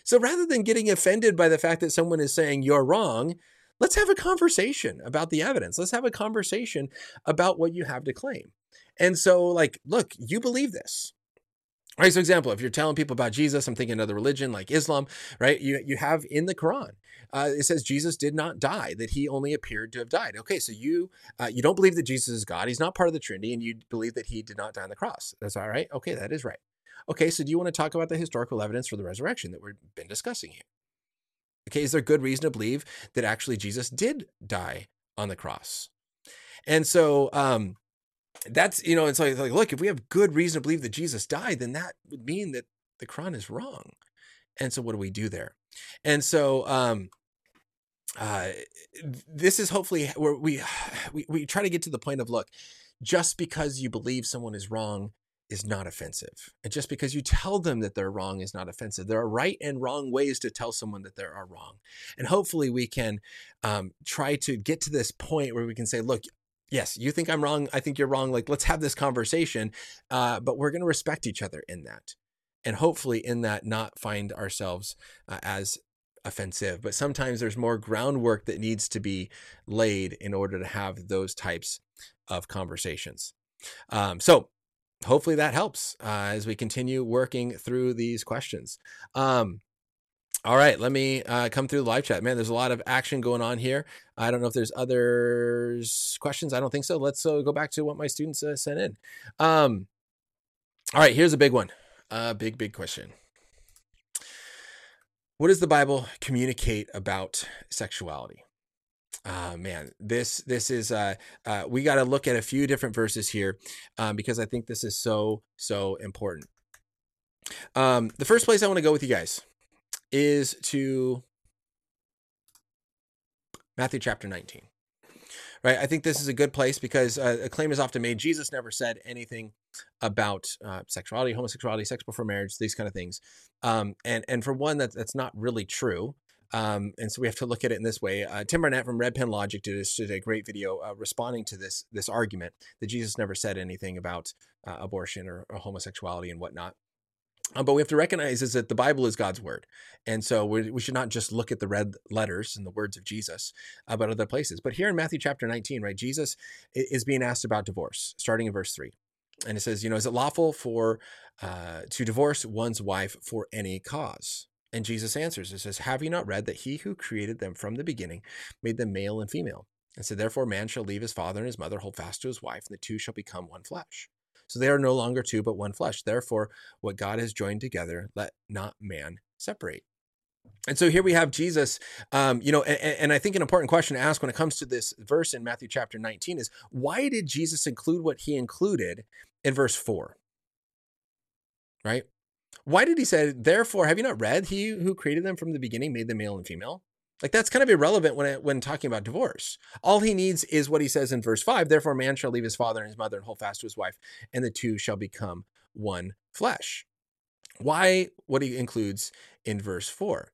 So rather than getting offended by the fact that someone is saying you're wrong, let's have a conversation about the evidence. Let's have a conversation about what you have to claim. And so, like, look, you believe this. Right. So, example, if you're telling people about Jesus, I'm thinking another religion like Islam, right? You you have in the Quran, uh, it says Jesus did not die; that he only appeared to have died. Okay, so you uh, you don't believe that Jesus is God; he's not part of the Trinity, and you believe that he did not die on the cross. That's all right. Okay, that is right. Okay, so do you want to talk about the historical evidence for the resurrection that we've been discussing here? Okay, is there good reason to believe that actually Jesus did die on the cross? And so, um, that's you know it's like, like look if we have good reason to believe that jesus died then that would mean that the quran is wrong and so what do we do there and so um uh this is hopefully where we we, we try to get to the point of look just because you believe someone is wrong is not offensive. And just because you tell them that they're wrong is not offensive. There are right and wrong ways to tell someone that they are wrong. And hopefully we can um, try to get to this point where we can say, look, yes, you think I'm wrong. I think you're wrong. Like, let's have this conversation. Uh, but we're going to respect each other in that. And hopefully, in that, not find ourselves uh, as offensive. But sometimes there's more groundwork that needs to be laid in order to have those types of conversations. Um, so, hopefully, that helps uh, as we continue working through these questions. Um, all right, let me uh, come through the live chat. Man, there's a lot of action going on here. I don't know if there's others questions. I don't think so. Let's uh, go back to what my students uh, sent in. Um, all right, here's a big one. A big, big question. What does the Bible communicate about sexuality? Uh, man, this this is uh, uh we got to look at a few different verses here um, because I think this is so so important. Um, the first place I want to go with you guys is to Matthew chapter 19. Right? I think this is a good place because uh, a claim is often made Jesus never said anything about uh, sexuality, homosexuality, sex before marriage, these kind of things. Um, and and for one, that that's not really true. Um, and so we have to look at it in this way. Uh, Tim Barnett from Red Pen Logic did, did a great video uh, responding to this this argument that Jesus never said anything about uh, abortion or, or, homosexuality and whatnot. Um, but we have to recognize is that the Bible is God's word, and so we, we should not just look at the red letters and the words of Jesus, uh, but other places. But here in Matthew chapter 19, right, Jesus is being asked about divorce, starting in verse three, and it says, you know, is it lawful for uh, to divorce one's wife for any cause? And Jesus answers, it says, Have you not read that he who created them from the beginning made them male and female? And so therefore man shall leave his father and his mother, hold fast to his wife, and the two shall become one flesh. So they are no longer two, but one flesh. Therefore, what God has joined together, let not man separate. And so here we have Jesus, um, you know, and, and, I think an important question to ask when it comes to this verse in Matthew chapter 19 is why did Jesus include what he included in verse 4? Right? Why did he say, therefore, have you not read, he who created them from the beginning made them male and female? Like that's kind of irrelevant when it, when talking about divorce. All he needs is what he says in verse 5, therefore man shall leave his father and his mother and hold fast to his wife, and the two shall become one flesh. Why what he includes in verse 4?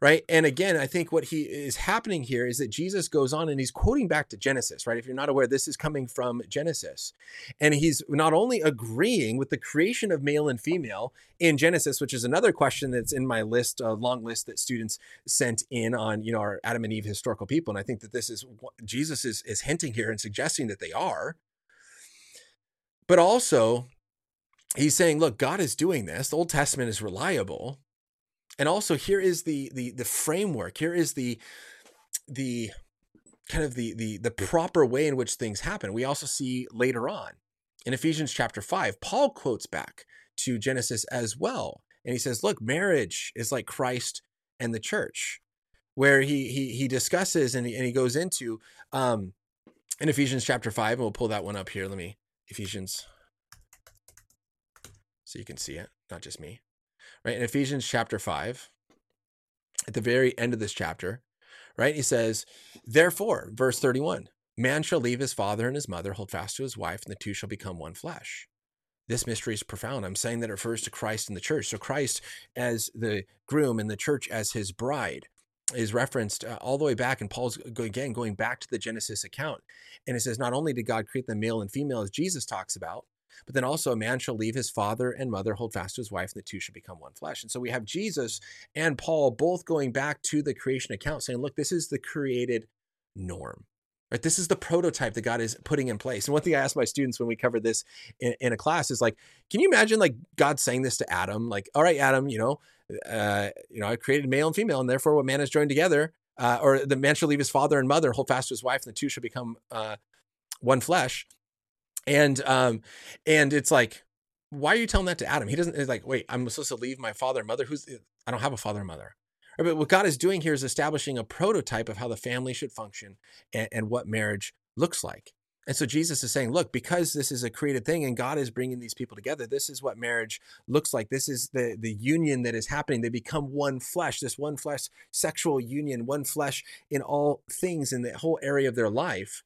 Right? And again, I think what he is happening here is that Jesus goes on and he's quoting back to Genesis, right? If you're not aware, this is coming from Genesis. And he's not only agreeing with the creation of male and female in Genesis, which is another question that's in my list, a long list that students sent in on, you know, our Adam and Eve historical people. And I think that this is what Jesus is, is hinting here and suggesting that they are. But also, he's saying, look, God is doing this. The Old Testament is reliable and also here is the the the framework. Here is the the kind of the the the proper way in which things happen. We also see later on in ephesians chapter 5 paul quotes back to genesis as well. And he says look marriage is like christ and the church where he he he discusses and he, and he goes into um in ephesians chapter 5 and we'll pull that one up here. Let me ephesians so you can see it not just me right? In Ephesians chapter 5, at the very end of this chapter, right? He says, Therefore, verse 31, man shall leave his father and his mother, hold fast to his wife, and the two shall become one flesh. This mystery is profound. I'm saying that it refers to Christ and the church. So, Christ as the groom and the church as his bride is referenced uh, all the way back. And Paul's again going back to the Genesis account. And it says, Not only did God create them male and female, as Jesus talks about, but then also, a man shall leave his father and mother, hold fast to his wife, and the two shall become one flesh. And so we have Jesus and Paul both going back to the creation account saying, look, this is the created norm. Right? This is the prototype that God is putting in place. And one thing I ask my students when we covered this in, in a class is like, can you imagine like God saying this to Adam? Like, all right, Adam, you know, uh, you know, I created male and female, and therefore what man has joined together, uh, or the man shall leave his father and mother, hold fast to his wife, and the two shall become uh, one flesh and um and it's like why are you telling that to adam? He doesn't he's like wait i'm supposed to leave my father and mother? Who's i don't have a father and mother. But what god is doing here is establishing a prototype of how the family should function and, and what marriage looks like. And so Jesus is saying, look, because this is a created thing and God is bringing these people together, this is what marriage looks like. This is the, the union that is happening. They become one flesh, this one flesh sexual union, one flesh in all things in the whole area of their life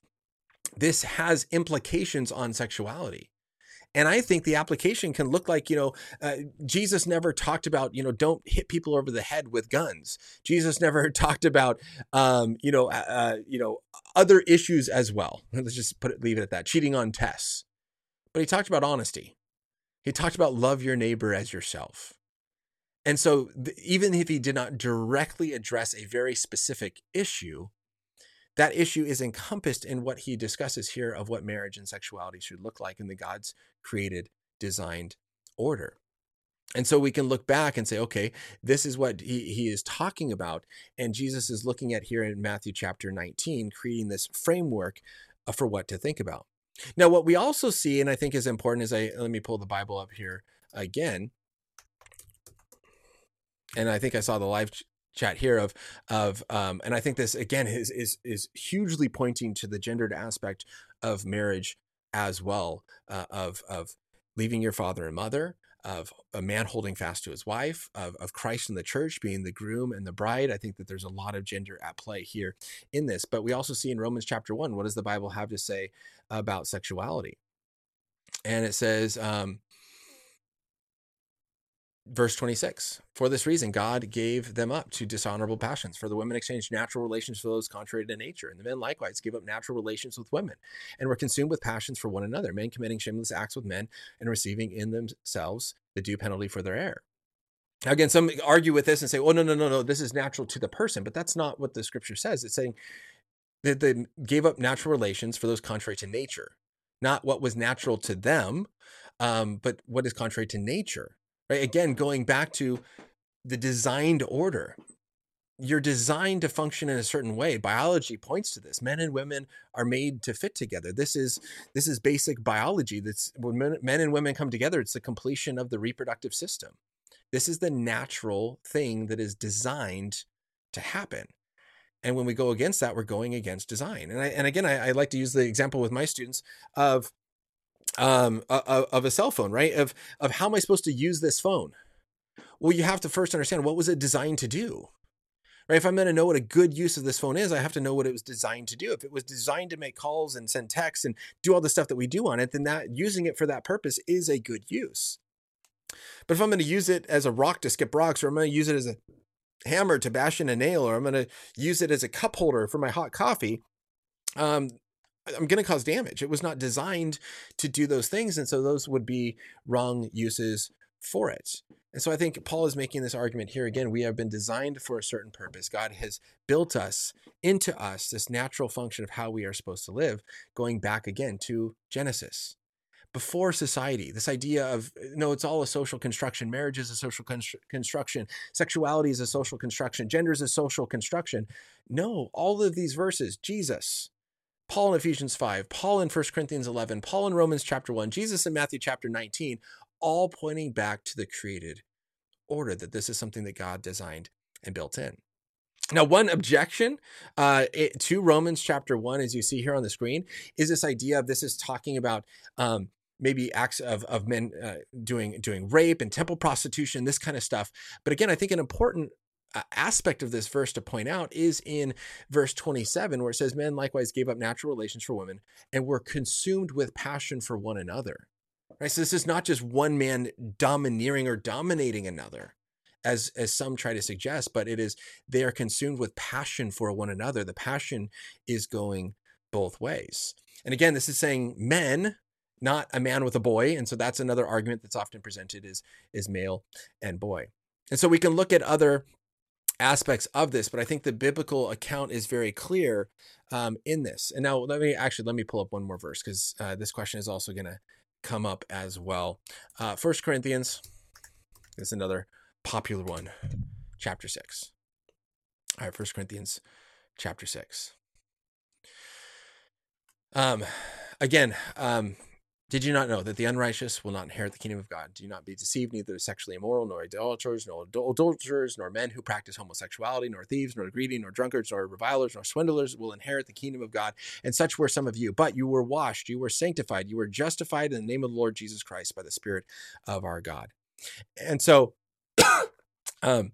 this has implications on sexuality. And I think the application can look like, you know, uh, Jesus never talked about, you know, don't hit people over the head with guns. Jesus never talked about, um, you know, uh, uh, you know, other issues as well. Let's just put it, leave it at that. Cheating on tests, but he talked about honesty. He talked about love your neighbor as yourself. And so, th- even if he did not directly address a very specific issue, that issue is encompassed in what he discusses here of what marriage and sexuality should look like in the God's created, designed order. And so we can look back and say, okay, this is what he, he is talking about. And Jesus is looking at here in Matthew chapter 19, creating this framework uh, for what to think about. Now, what we also see, and I think is important, is I let me pull the Bible up here again. And I think I saw the live chat here of of um, and I think this again is is is hugely pointing to the gendered aspect of marriage as well uh, of of leaving your father and mother of a man holding fast to his wife of, of christ and the church being the groom and the bride. I think that there's a lot of gender at play here in this but we also see in romans chapter 1 what does the bible have to say about sexuality? And it says um, verse 26 for this reason god gave them up to dishonorable passions. For the women exchanged natural relations for those contrary to nature and the men likewise gave up natural relations with women and were consumed with passions for one another men committing shameless acts with men and receiving in themselves the due penalty for their error. Now, again some argue with this and say oh no no no no this is natural to the person but that's not what the scripture says. It's saying that they gave up natural relations for those contrary to nature not what was natural to them um, but what is contrary to nature right? Again, going back to the designed order. You're designed to function in a certain way. Biology points to this. Men and women are made to fit together. This is this is basic biology. That's when men, men and women come together. It's the completion of the reproductive system. This is the natural thing that is designed to happen. And when we go against that, we're going against design. And I, and again, I, I like to use the example with my students of um of a cell phone, right? Of of how am I supposed to use this phone? Well, you have to first understand what was it designed to do. Right? If I'm going to know what a good use of this phone is, I have to know what it was designed to do. If it was designed to make calls and send texts and do all the stuff that we do on it, then that using it for that purpose is a good use. But if I'm going to use it as a rock to skip rocks, or I'm going to use it as a hammer to bash in a nail, or I'm going to use it as a cup holder for my hot coffee, um, I'm going to cause damage. It was not designed to do those things. And so those would be wrong uses for it. And so I think Paul is making this argument here again. We have been designed for a certain purpose. God has built us into us this natural function of how we are supposed to live, going back again to Genesis before society. This idea of no, it's all a social construction. Marriage is a social construction. Sexuality is a social construction. Gender is a social construction. No, all of these verses, Jesus, Paul in Ephesians 5, Paul in 1 Corinthians 11, Paul in Romans chapter 1, Jesus in Matthew chapter 19, all pointing back to the created order that this is something that God designed and built in. Now, one objection uh, it, to Romans chapter 1, as you see here on the screen, is this idea of this is talking about um, maybe acts of, of men uh, doing doing rape and temple prostitution, this kind of stuff. But again, I think an important aspect of this verse to point out is in verse 27, where it says, Men likewise gave up natural relations for women and were consumed with passion for one another. Right? So this is not just one man domineering or dominating another. As, as some try to suggest, but it is they are consumed with passion for one another. The passion is going both ways. And again, this is saying men not a man with a boy. And so that's another argument that's often presented is, is male and boy. And so we can look at other aspects of this, but I think the biblical account is very clear um, in this. And now let me actually let me pull up one more verse because uh, this question is also going to come up as well. Uh, First Corinthians is another popular one, chapter six. All right, First Corinthians, chapter six. Um, again, um, did you not know that the unrighteous will not inherit the kingdom of God? Do not be deceived, neither sexually immoral, nor idolaters, nor adulterers, nor men who practice homosexuality, nor thieves, nor greedy, nor drunkards, nor revilers, nor swindlers will inherit the kingdom of God. And such were some of you. But you were washed, you were sanctified, you were justified in the name of the Lord Jesus Christ by the Spirit of our God. And so, um,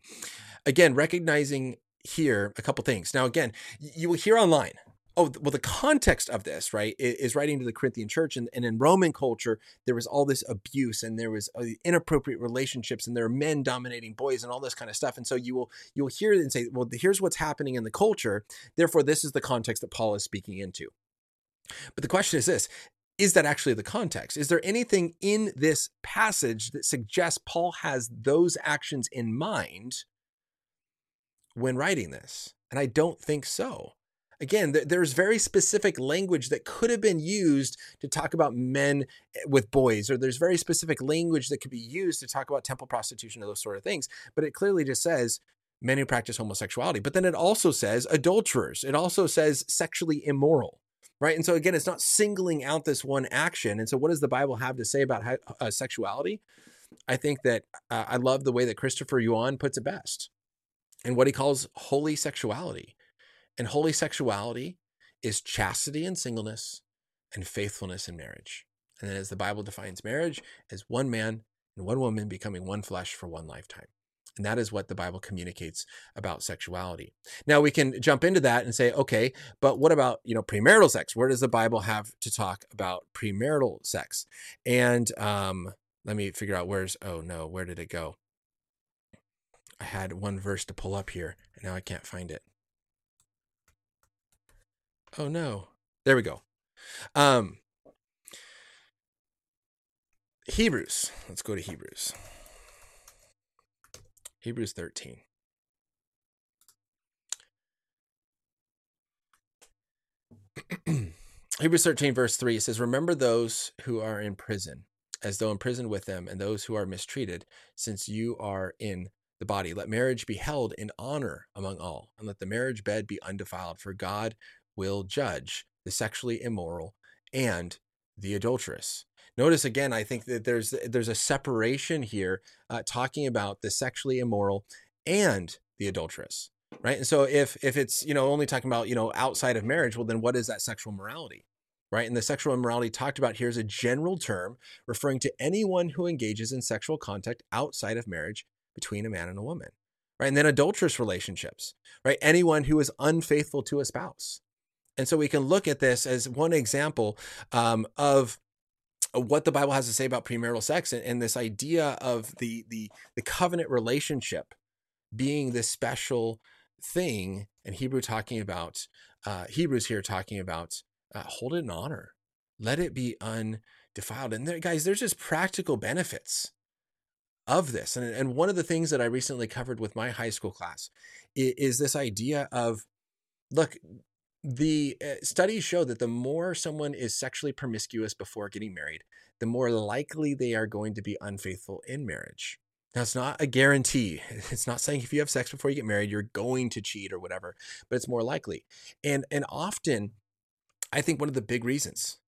again, recognizing here a couple things. Now, again, you will hear online oh well the context of this right is writing to the corinthian church and, and in roman culture there was all this abuse and there was uh, inappropriate relationships and there are men dominating boys and all this kind of stuff and so you will you'll hear and say well here's what's happening in the culture therefore this is the context that paul is speaking into but the question is this is that actually the context? Is there anything in this passage that suggests Paul has those actions in mind when writing this? And I don't think so again, there's very specific language that could have been used to talk about men eh, with boys, or there's very specific language that could be used to talk about temple prostitution or those sort of things. But it clearly just says men who practice homosexuality. But then it also says adulterers. It also says sexually immoral. Right. And so, again, it's not singling out this one action. And so, what does the Bible have to say about uh, sexuality? I think that uh, I love the way that Christopher Yuan puts it best and what he calls holy sexuality and holy sexuality is chastity and singleness and faithfulness in marriage. And then, as the Bible defines marriage, as one man and one woman becoming one flesh for one lifetime. And that is what the Bible communicates about sexuality. Now we can jump into that and say, okay, but what about, you know, premarital sex? Where does the Bible have to talk about premarital sex? And um, let me figure out where's, oh no, where did it go? I had one verse to pull up here and now I can't find it. Oh no. There we go. Um Hebrews. Let's go to Hebrews. Hebrews 13. Hebrews 13, verse 3 says, Remember those who are in prison, as though imprisoned with them, and those who are mistreated, since you are in the body. Let marriage be held in honor among all, and let the marriage bed be undefiled, for God will judge the sexually immoral and the adulteress. Notice again, I think that there's there's a separation here, uh, talking about the sexually immoral and the adulteress, right? And so if if it's you know only talking about you know outside of marriage, well then what is that sexual morality? right? And the sexual immorality talked about here is a general term referring to anyone who engages in sexual contact outside of marriage between a man and a woman, right? And then adulterous relationships, right? Anyone who is unfaithful to a spouse. And so we can look at this as one example um, of what the Bible has to say about premarital sex and, and this idea of the, the, the covenant relationship being this special thing and Hebrew talking about uh, Hebrews here talking about uh, hold it in honor. Let it be undefiled. And there, guys, there's just practical benefits of this. And, and one of the things that I recently covered with my high school class is, is this idea of look, the uh, studies show that the more someone is sexually promiscuous before getting married, the more likely they are going to be unfaithful in marriage. Now, it's not a guarantee. It's not saying if you have sex before you get married, you're going to cheat or whatever, but it's more likely. And and often I think one of the big reasons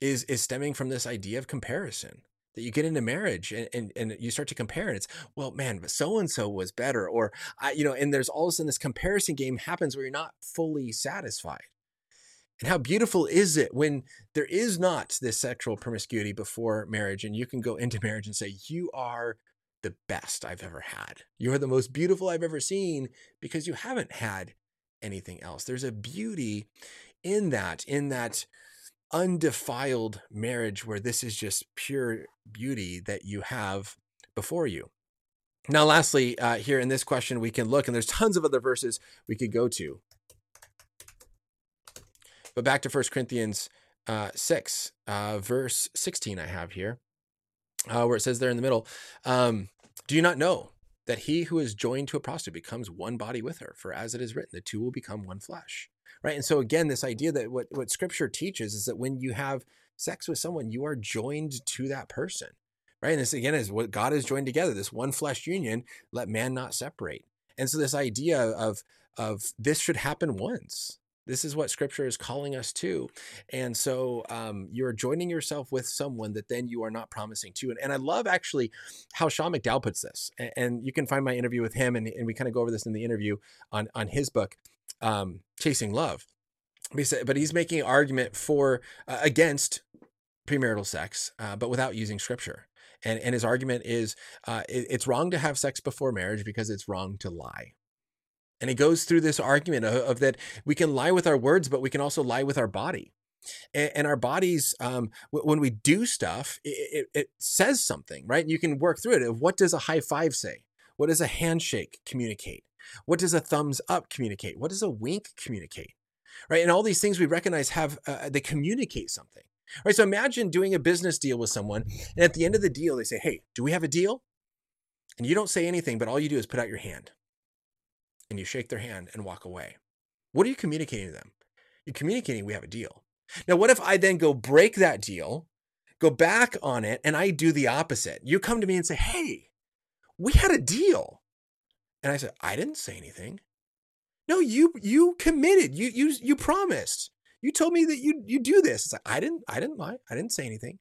is is stemming from this idea of comparison that you get into marriage and, and, and you start to compare and it's well man so and so was better or I you know and there's all of a sudden this comparison game happens where you're not fully satisfied. And how beautiful is it when there is not this sexual promiscuity before marriage and you can go into marriage and say you are the best I've ever had. You are the most beautiful I've ever seen because you haven't had anything else. There's a beauty in that, in that undefiled marriage where this is just pure beauty that you have before you. Now, lastly, uh, here in this question, we can look, and there's tons of other verses we could go to. But back to 1 Corinthians uh, 6, uh, verse 16, I have here, uh, where it says there in the middle, um, Do you not know that he who is joined to a prostitute becomes one body with her? For as it is written, the two will become one flesh right? And so again, this idea that what what Scripture teaches is that when you have sex with someone, you are joined to that person, right? And this again is what God has joined together. This one flesh union, let man not separate. And so this idea of of this should happen once. This is what Scripture is calling us to, and so um, you're joining yourself with someone that then you are not promising to. And, and I love actually how Sean McDowell puts this, and, and you can find my interview with him, and, and we kind of go over this in the interview on on his book um, chasing love. But he's making an argument for uh, against premarital sex, uh, but without using scripture. And, and his argument is uh, it, it's wrong to have sex before marriage because it's wrong to lie. And he goes through this argument of, of, that we can lie with our words, but we can also lie with our body. And, our bodies, um, when we do stuff, it, it, it, says something, right? And you can work through it. What does a high five say? What does a handshake communicate? What does a thumbs up communicate? What does a wink communicate? Right. And all these things we recognize have, uh, they communicate something. Right. So imagine doing a business deal with someone. And at the end of the deal, they say, Hey, do we have a deal? And you don't say anything, but all you do is put out your hand and you shake their hand and walk away. What are you communicating to them? You're communicating we have a deal. Now, what if I then go break that deal, go back on it, and I do the opposite? You come to me and say, Hey, we had a deal. And I said, I didn't say anything. No, you you committed. You you you promised. You told me that you you do this. It's like I didn't I didn't lie. I didn't say anything.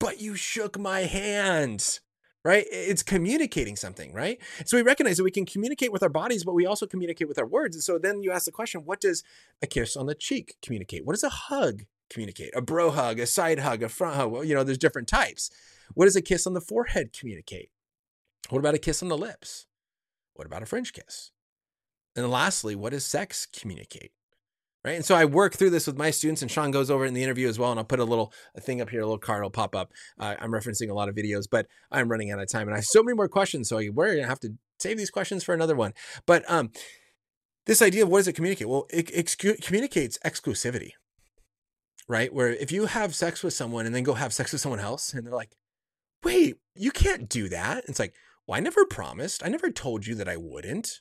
But you shook my hand. Right? It's communicating something, right? So we recognize that we can communicate with our bodies, but we also communicate with our words. And so then you ask the question, what does a kiss on the cheek communicate? What does a hug communicate? A bro hug, a side hug, a front hug. Well, you know, there's different types. What does a kiss on the forehead communicate? What about a kiss on the lips? What about a French kiss? And lastly, what does sex communicate? Right. And so I work through this with my students, and Sean goes over in the interview as well. And I'll put a little a thing up here, a little card will pop up. Uh, I'm referencing a lot of videos, but I'm running out of time, and I have so many more questions. So we're gonna have to save these questions for another one. But um, this idea of what does it communicate? Well, it, it communicates exclusivity, right? Where if you have sex with someone and then go have sex with someone else, and they're like, "Wait, you can't do that," it's like, well, I never promised. I never told you that I wouldn't.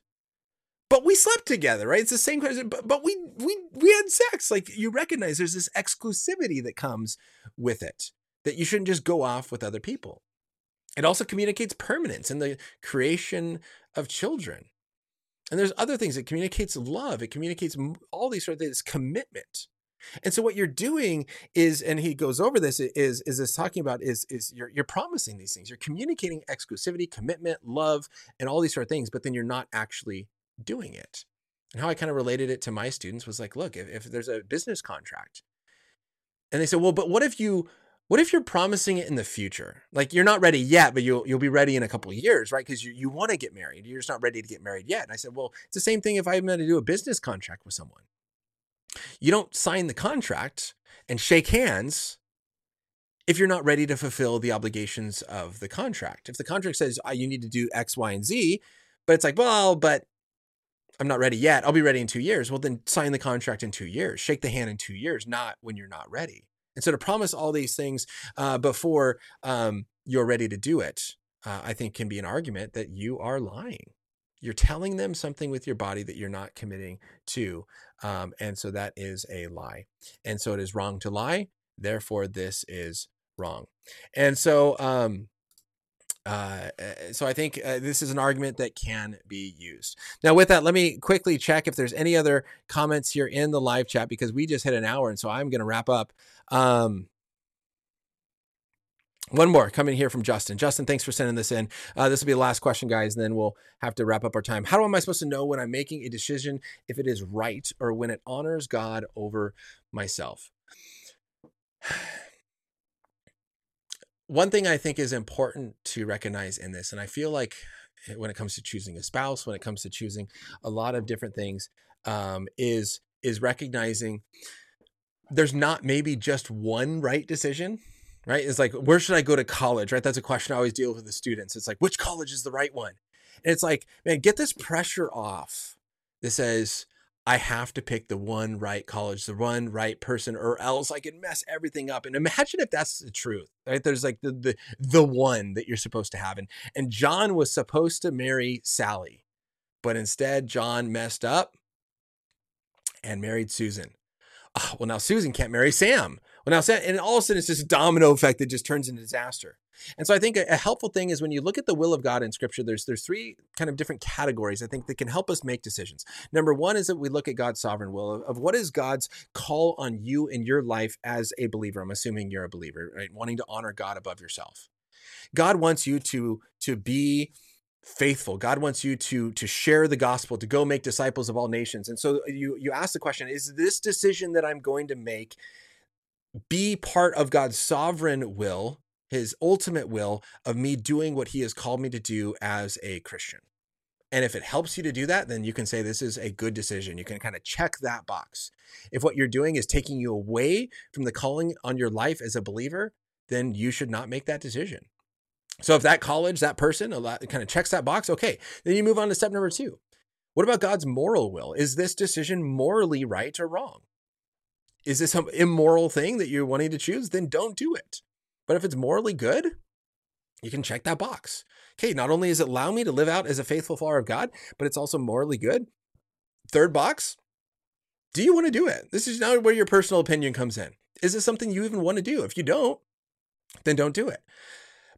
But we slept together, right? It's the same question. But, but we we we had sex. Like you recognize there's this exclusivity that comes with it. That you shouldn't just go off with other people. It also communicates permanence in the creation of children. And there's other things. It communicates love. It communicates all these sort of things, commitment. And so what you're doing is, and he goes over this, is is this talking about is is you're you're promising these things. You're communicating exclusivity, commitment, love, and all these sort of things, but then you're not actually doing it. And how I kind of related it to my students was like, look, if, if there's a business contract, and they said, well, but what if you what if you're promising it in the future? Like you're not ready yet, but you'll you'll be ready in a couple years, right? Because you, you want to get married. You're just not ready to get married yet. And I said, well, it's the same thing if I'm going to do a business contract with someone. You don't sign the contract and shake hands if you're not ready to fulfill the obligations of the contract. If the contract says oh, you need to do X, Y, and Z, but it's like, well, but I'm not ready yet. I'll be ready in two years. Well, then sign the contract in two years. Shake the hand in two years, not when you're not ready. And so to promise all these things uh, before um, you're ready to do it, uh, I think can be an argument that you are lying. You're telling them something with your body that you're not committing to. Um, and so that is a lie. And so it is wrong to lie. Therefore, this is wrong. And so, um, uh, eh, so I think uh, this is an argument that can be used. Now, with that, let me quickly check if there's any other comments here in the live chat because we just hit an hour, and so I'm going to wrap up. Um, one more coming here from Justin. Justin, thanks for sending this in. Uh, this will be the last question, guys, and then we'll have to wrap up our time. How am I supposed to know when I'm making a decision if it is right or when it honors God over myself? One thing I think is important to recognize in this, and I feel like when it comes to choosing a spouse, when it comes to choosing a lot of different things, um, is is recognizing there's not maybe just one right decision right? It's like, where should I go to college, right? That's a question I always deal with the students. It's like, which college is the right one? And it's like, man, get this pressure off that says, I have to pick the one right college, the one right person, or else I can mess everything up. And imagine if that's the truth, right? There's like the the the one that you're supposed to have. And and John was supposed to marry Sally, but instead John messed up and married Susan. Oh, well, now Susan can't marry Sam. And all of a sudden, it's this domino effect that just turns into disaster. And so, I think a, a, helpful thing is when you look at the will of God in Scripture, there's there's three kind of different categories I think that can help us make decisions. Number one is that we look at God's sovereign will of, of what is God's call on you in your life as a believer. I'm assuming you're a believer, right? Wanting to honor God above yourself. God wants you to to be faithful. God wants you to to share the gospel, to go make disciples of all nations. And so you you ask the question, is this decision that I'm going to make be part of God's sovereign will, his ultimate will of me doing what he has called me to do as a Christian. And if it helps you to do that, then you can say this is a good decision. You can kind of check that box. If what you're doing is taking you away from the calling on your life as a believer, then you should not make that decision. So if that college, that person kind of checks that box, okay, then you move on to step number two. What about God's moral will? Is this decision morally right or wrong? Is this some immoral thing that you're wanting to choose? Then don't do it. But if it's morally good, you can check that box. Okay, not only does it allow me to live out as a faithful follower of God, but it's also morally good. Third box, do you want to do it? This is now where your personal opinion comes in. Is this something you even want to do? If you don't, then don't do it.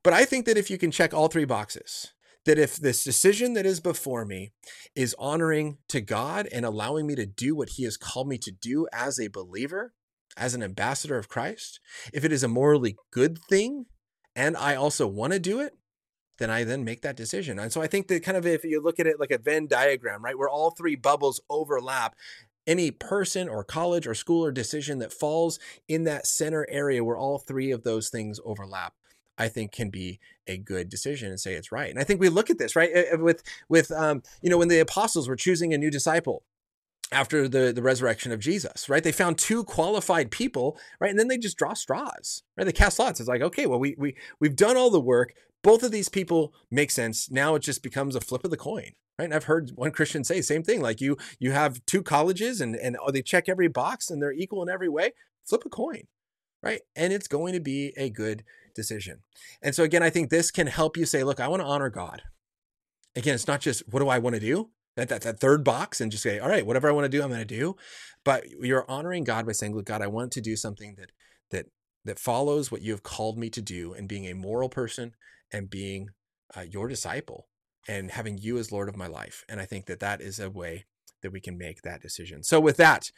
But I think that if you can check all three boxes, that if this decision that is before me is honoring to God and allowing me to do what He has called me to do as a believer, as an ambassador of Christ, if it is a morally good thing and I also want to do it, then I then make that decision. And so I think that kind of if you look at it like a Venn diagram, right, where all three bubbles overlap, any person or college or school or decision that falls in that center area where all three of those things overlap I think can be a good decision and say it's right. And I think we look at this right with with um, you know when the apostles were choosing a new disciple after the the resurrection of Jesus, right? They found two qualified people, right? And then they just draw straws, right? They cast lots. It's like, okay, well, we we we've done all the work. Both of these people make sense. Now it just becomes a flip of the coin, right? And I've heard one Christian say same thing. Like you you have two colleges and and oh, they check every box and they're equal in every way. Flip a coin, right? And it's going to be a good decision. And so, again, I think this can help you say, look, I want to honor God. Again, it's not just what do I want to do? That, that, that third box and just say, all right, whatever I want to do, I'm going to do. But you're honoring God by saying, look, God, I want to do something that that that follows what you have called me to do and being a moral person and being uh, your disciple and having you as Lord of my life. And I think that that is a way that we can make that decision. So with that,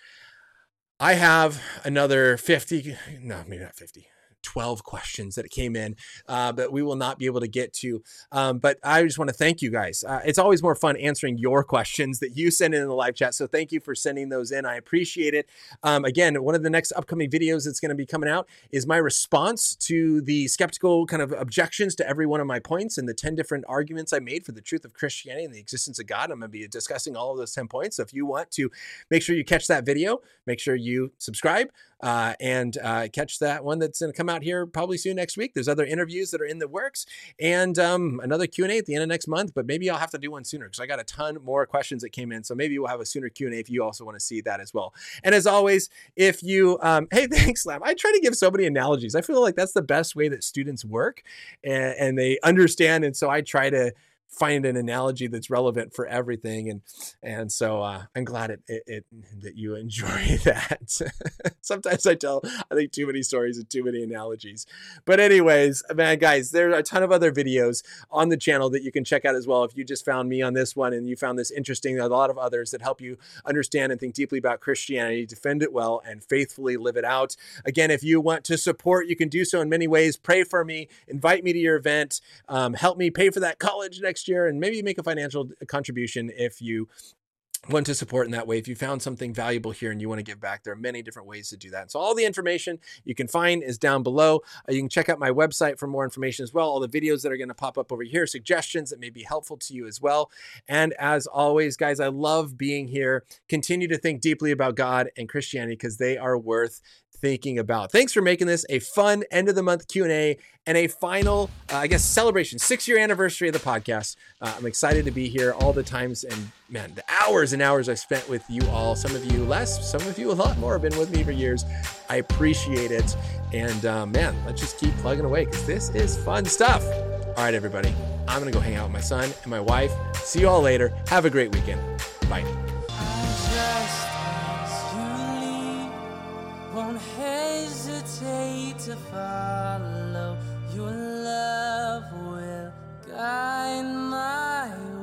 I have another 50, no, maybe not 50. 12 questions that came in, uh, but we will not be able to get to. Um, but I just want to thank you guys. Uh, it's always more fun answering your questions that you send in, in the live chat. So thank you for sending those in. I appreciate it. Um, again, one of the next upcoming videos that's going to be coming out is my response to the skeptical kind of objections to every one of my points and the 10 different arguments I made for the truth of Christianity and the existence of God. I'm going to be discussing all of those 10 points. So if you want to make sure you catch that video, make sure you subscribe uh, and uh, catch that one that's going to come out here probably soon next week. There's other interviews that are in the works and um, another Q&A at the end of next month, but maybe I'll have to do one sooner because I got a ton more questions that came in. So maybe we'll have a sooner Q&A if you also want to see that as well. And as always, if you, um, hey, thanks, Lab. I try to give so many analogies. I feel like that's the best way that students work and, and they understand. And so I try to find an analogy that's relevant for everything and and so uh, i'm glad it, it, it, that you enjoy that. Sometimes i tell i think too many stories and too many analogies. But anyways man guys there are a ton of other videos on the channel that you can check out as well if you just found me on this one and you found this interesting. There are a lot of others that help you understand and think deeply about christianity defend it well and faithfully live it out. Again if you want to support you can do so in many ways. Pray for me. Invite me to your event. Um, help me pay for that college next next year and maybe make a financial contribution if you want to support in that way. If you found something valuable here and you want to give back, there are many different ways to do that. So all the information you can find is down below. Uh, you can check out my website for more information as well. All the videos that are going to pop up over here, suggestions that may be helpful to you as well. And as always, guys, I love being here. Continue to think deeply about God and Christianity because they are worth thinking about. Thanks for making this a fun end of the month Q&A and a final, uh, I guess, celebration, six year anniversary of the podcast. Uh, I'm excited to be here all the times and man, the hours and hours I spent with you all. Some of you less, some of you a lot more have been with me for years. I appreciate it. And uh, man, let's just keep plugging away because this is fun stuff. All right, everybody, I'm going to go hang out with my son and my wife. See you all later. Have a great weekend. Bye Say to follow. Your love will guide my way.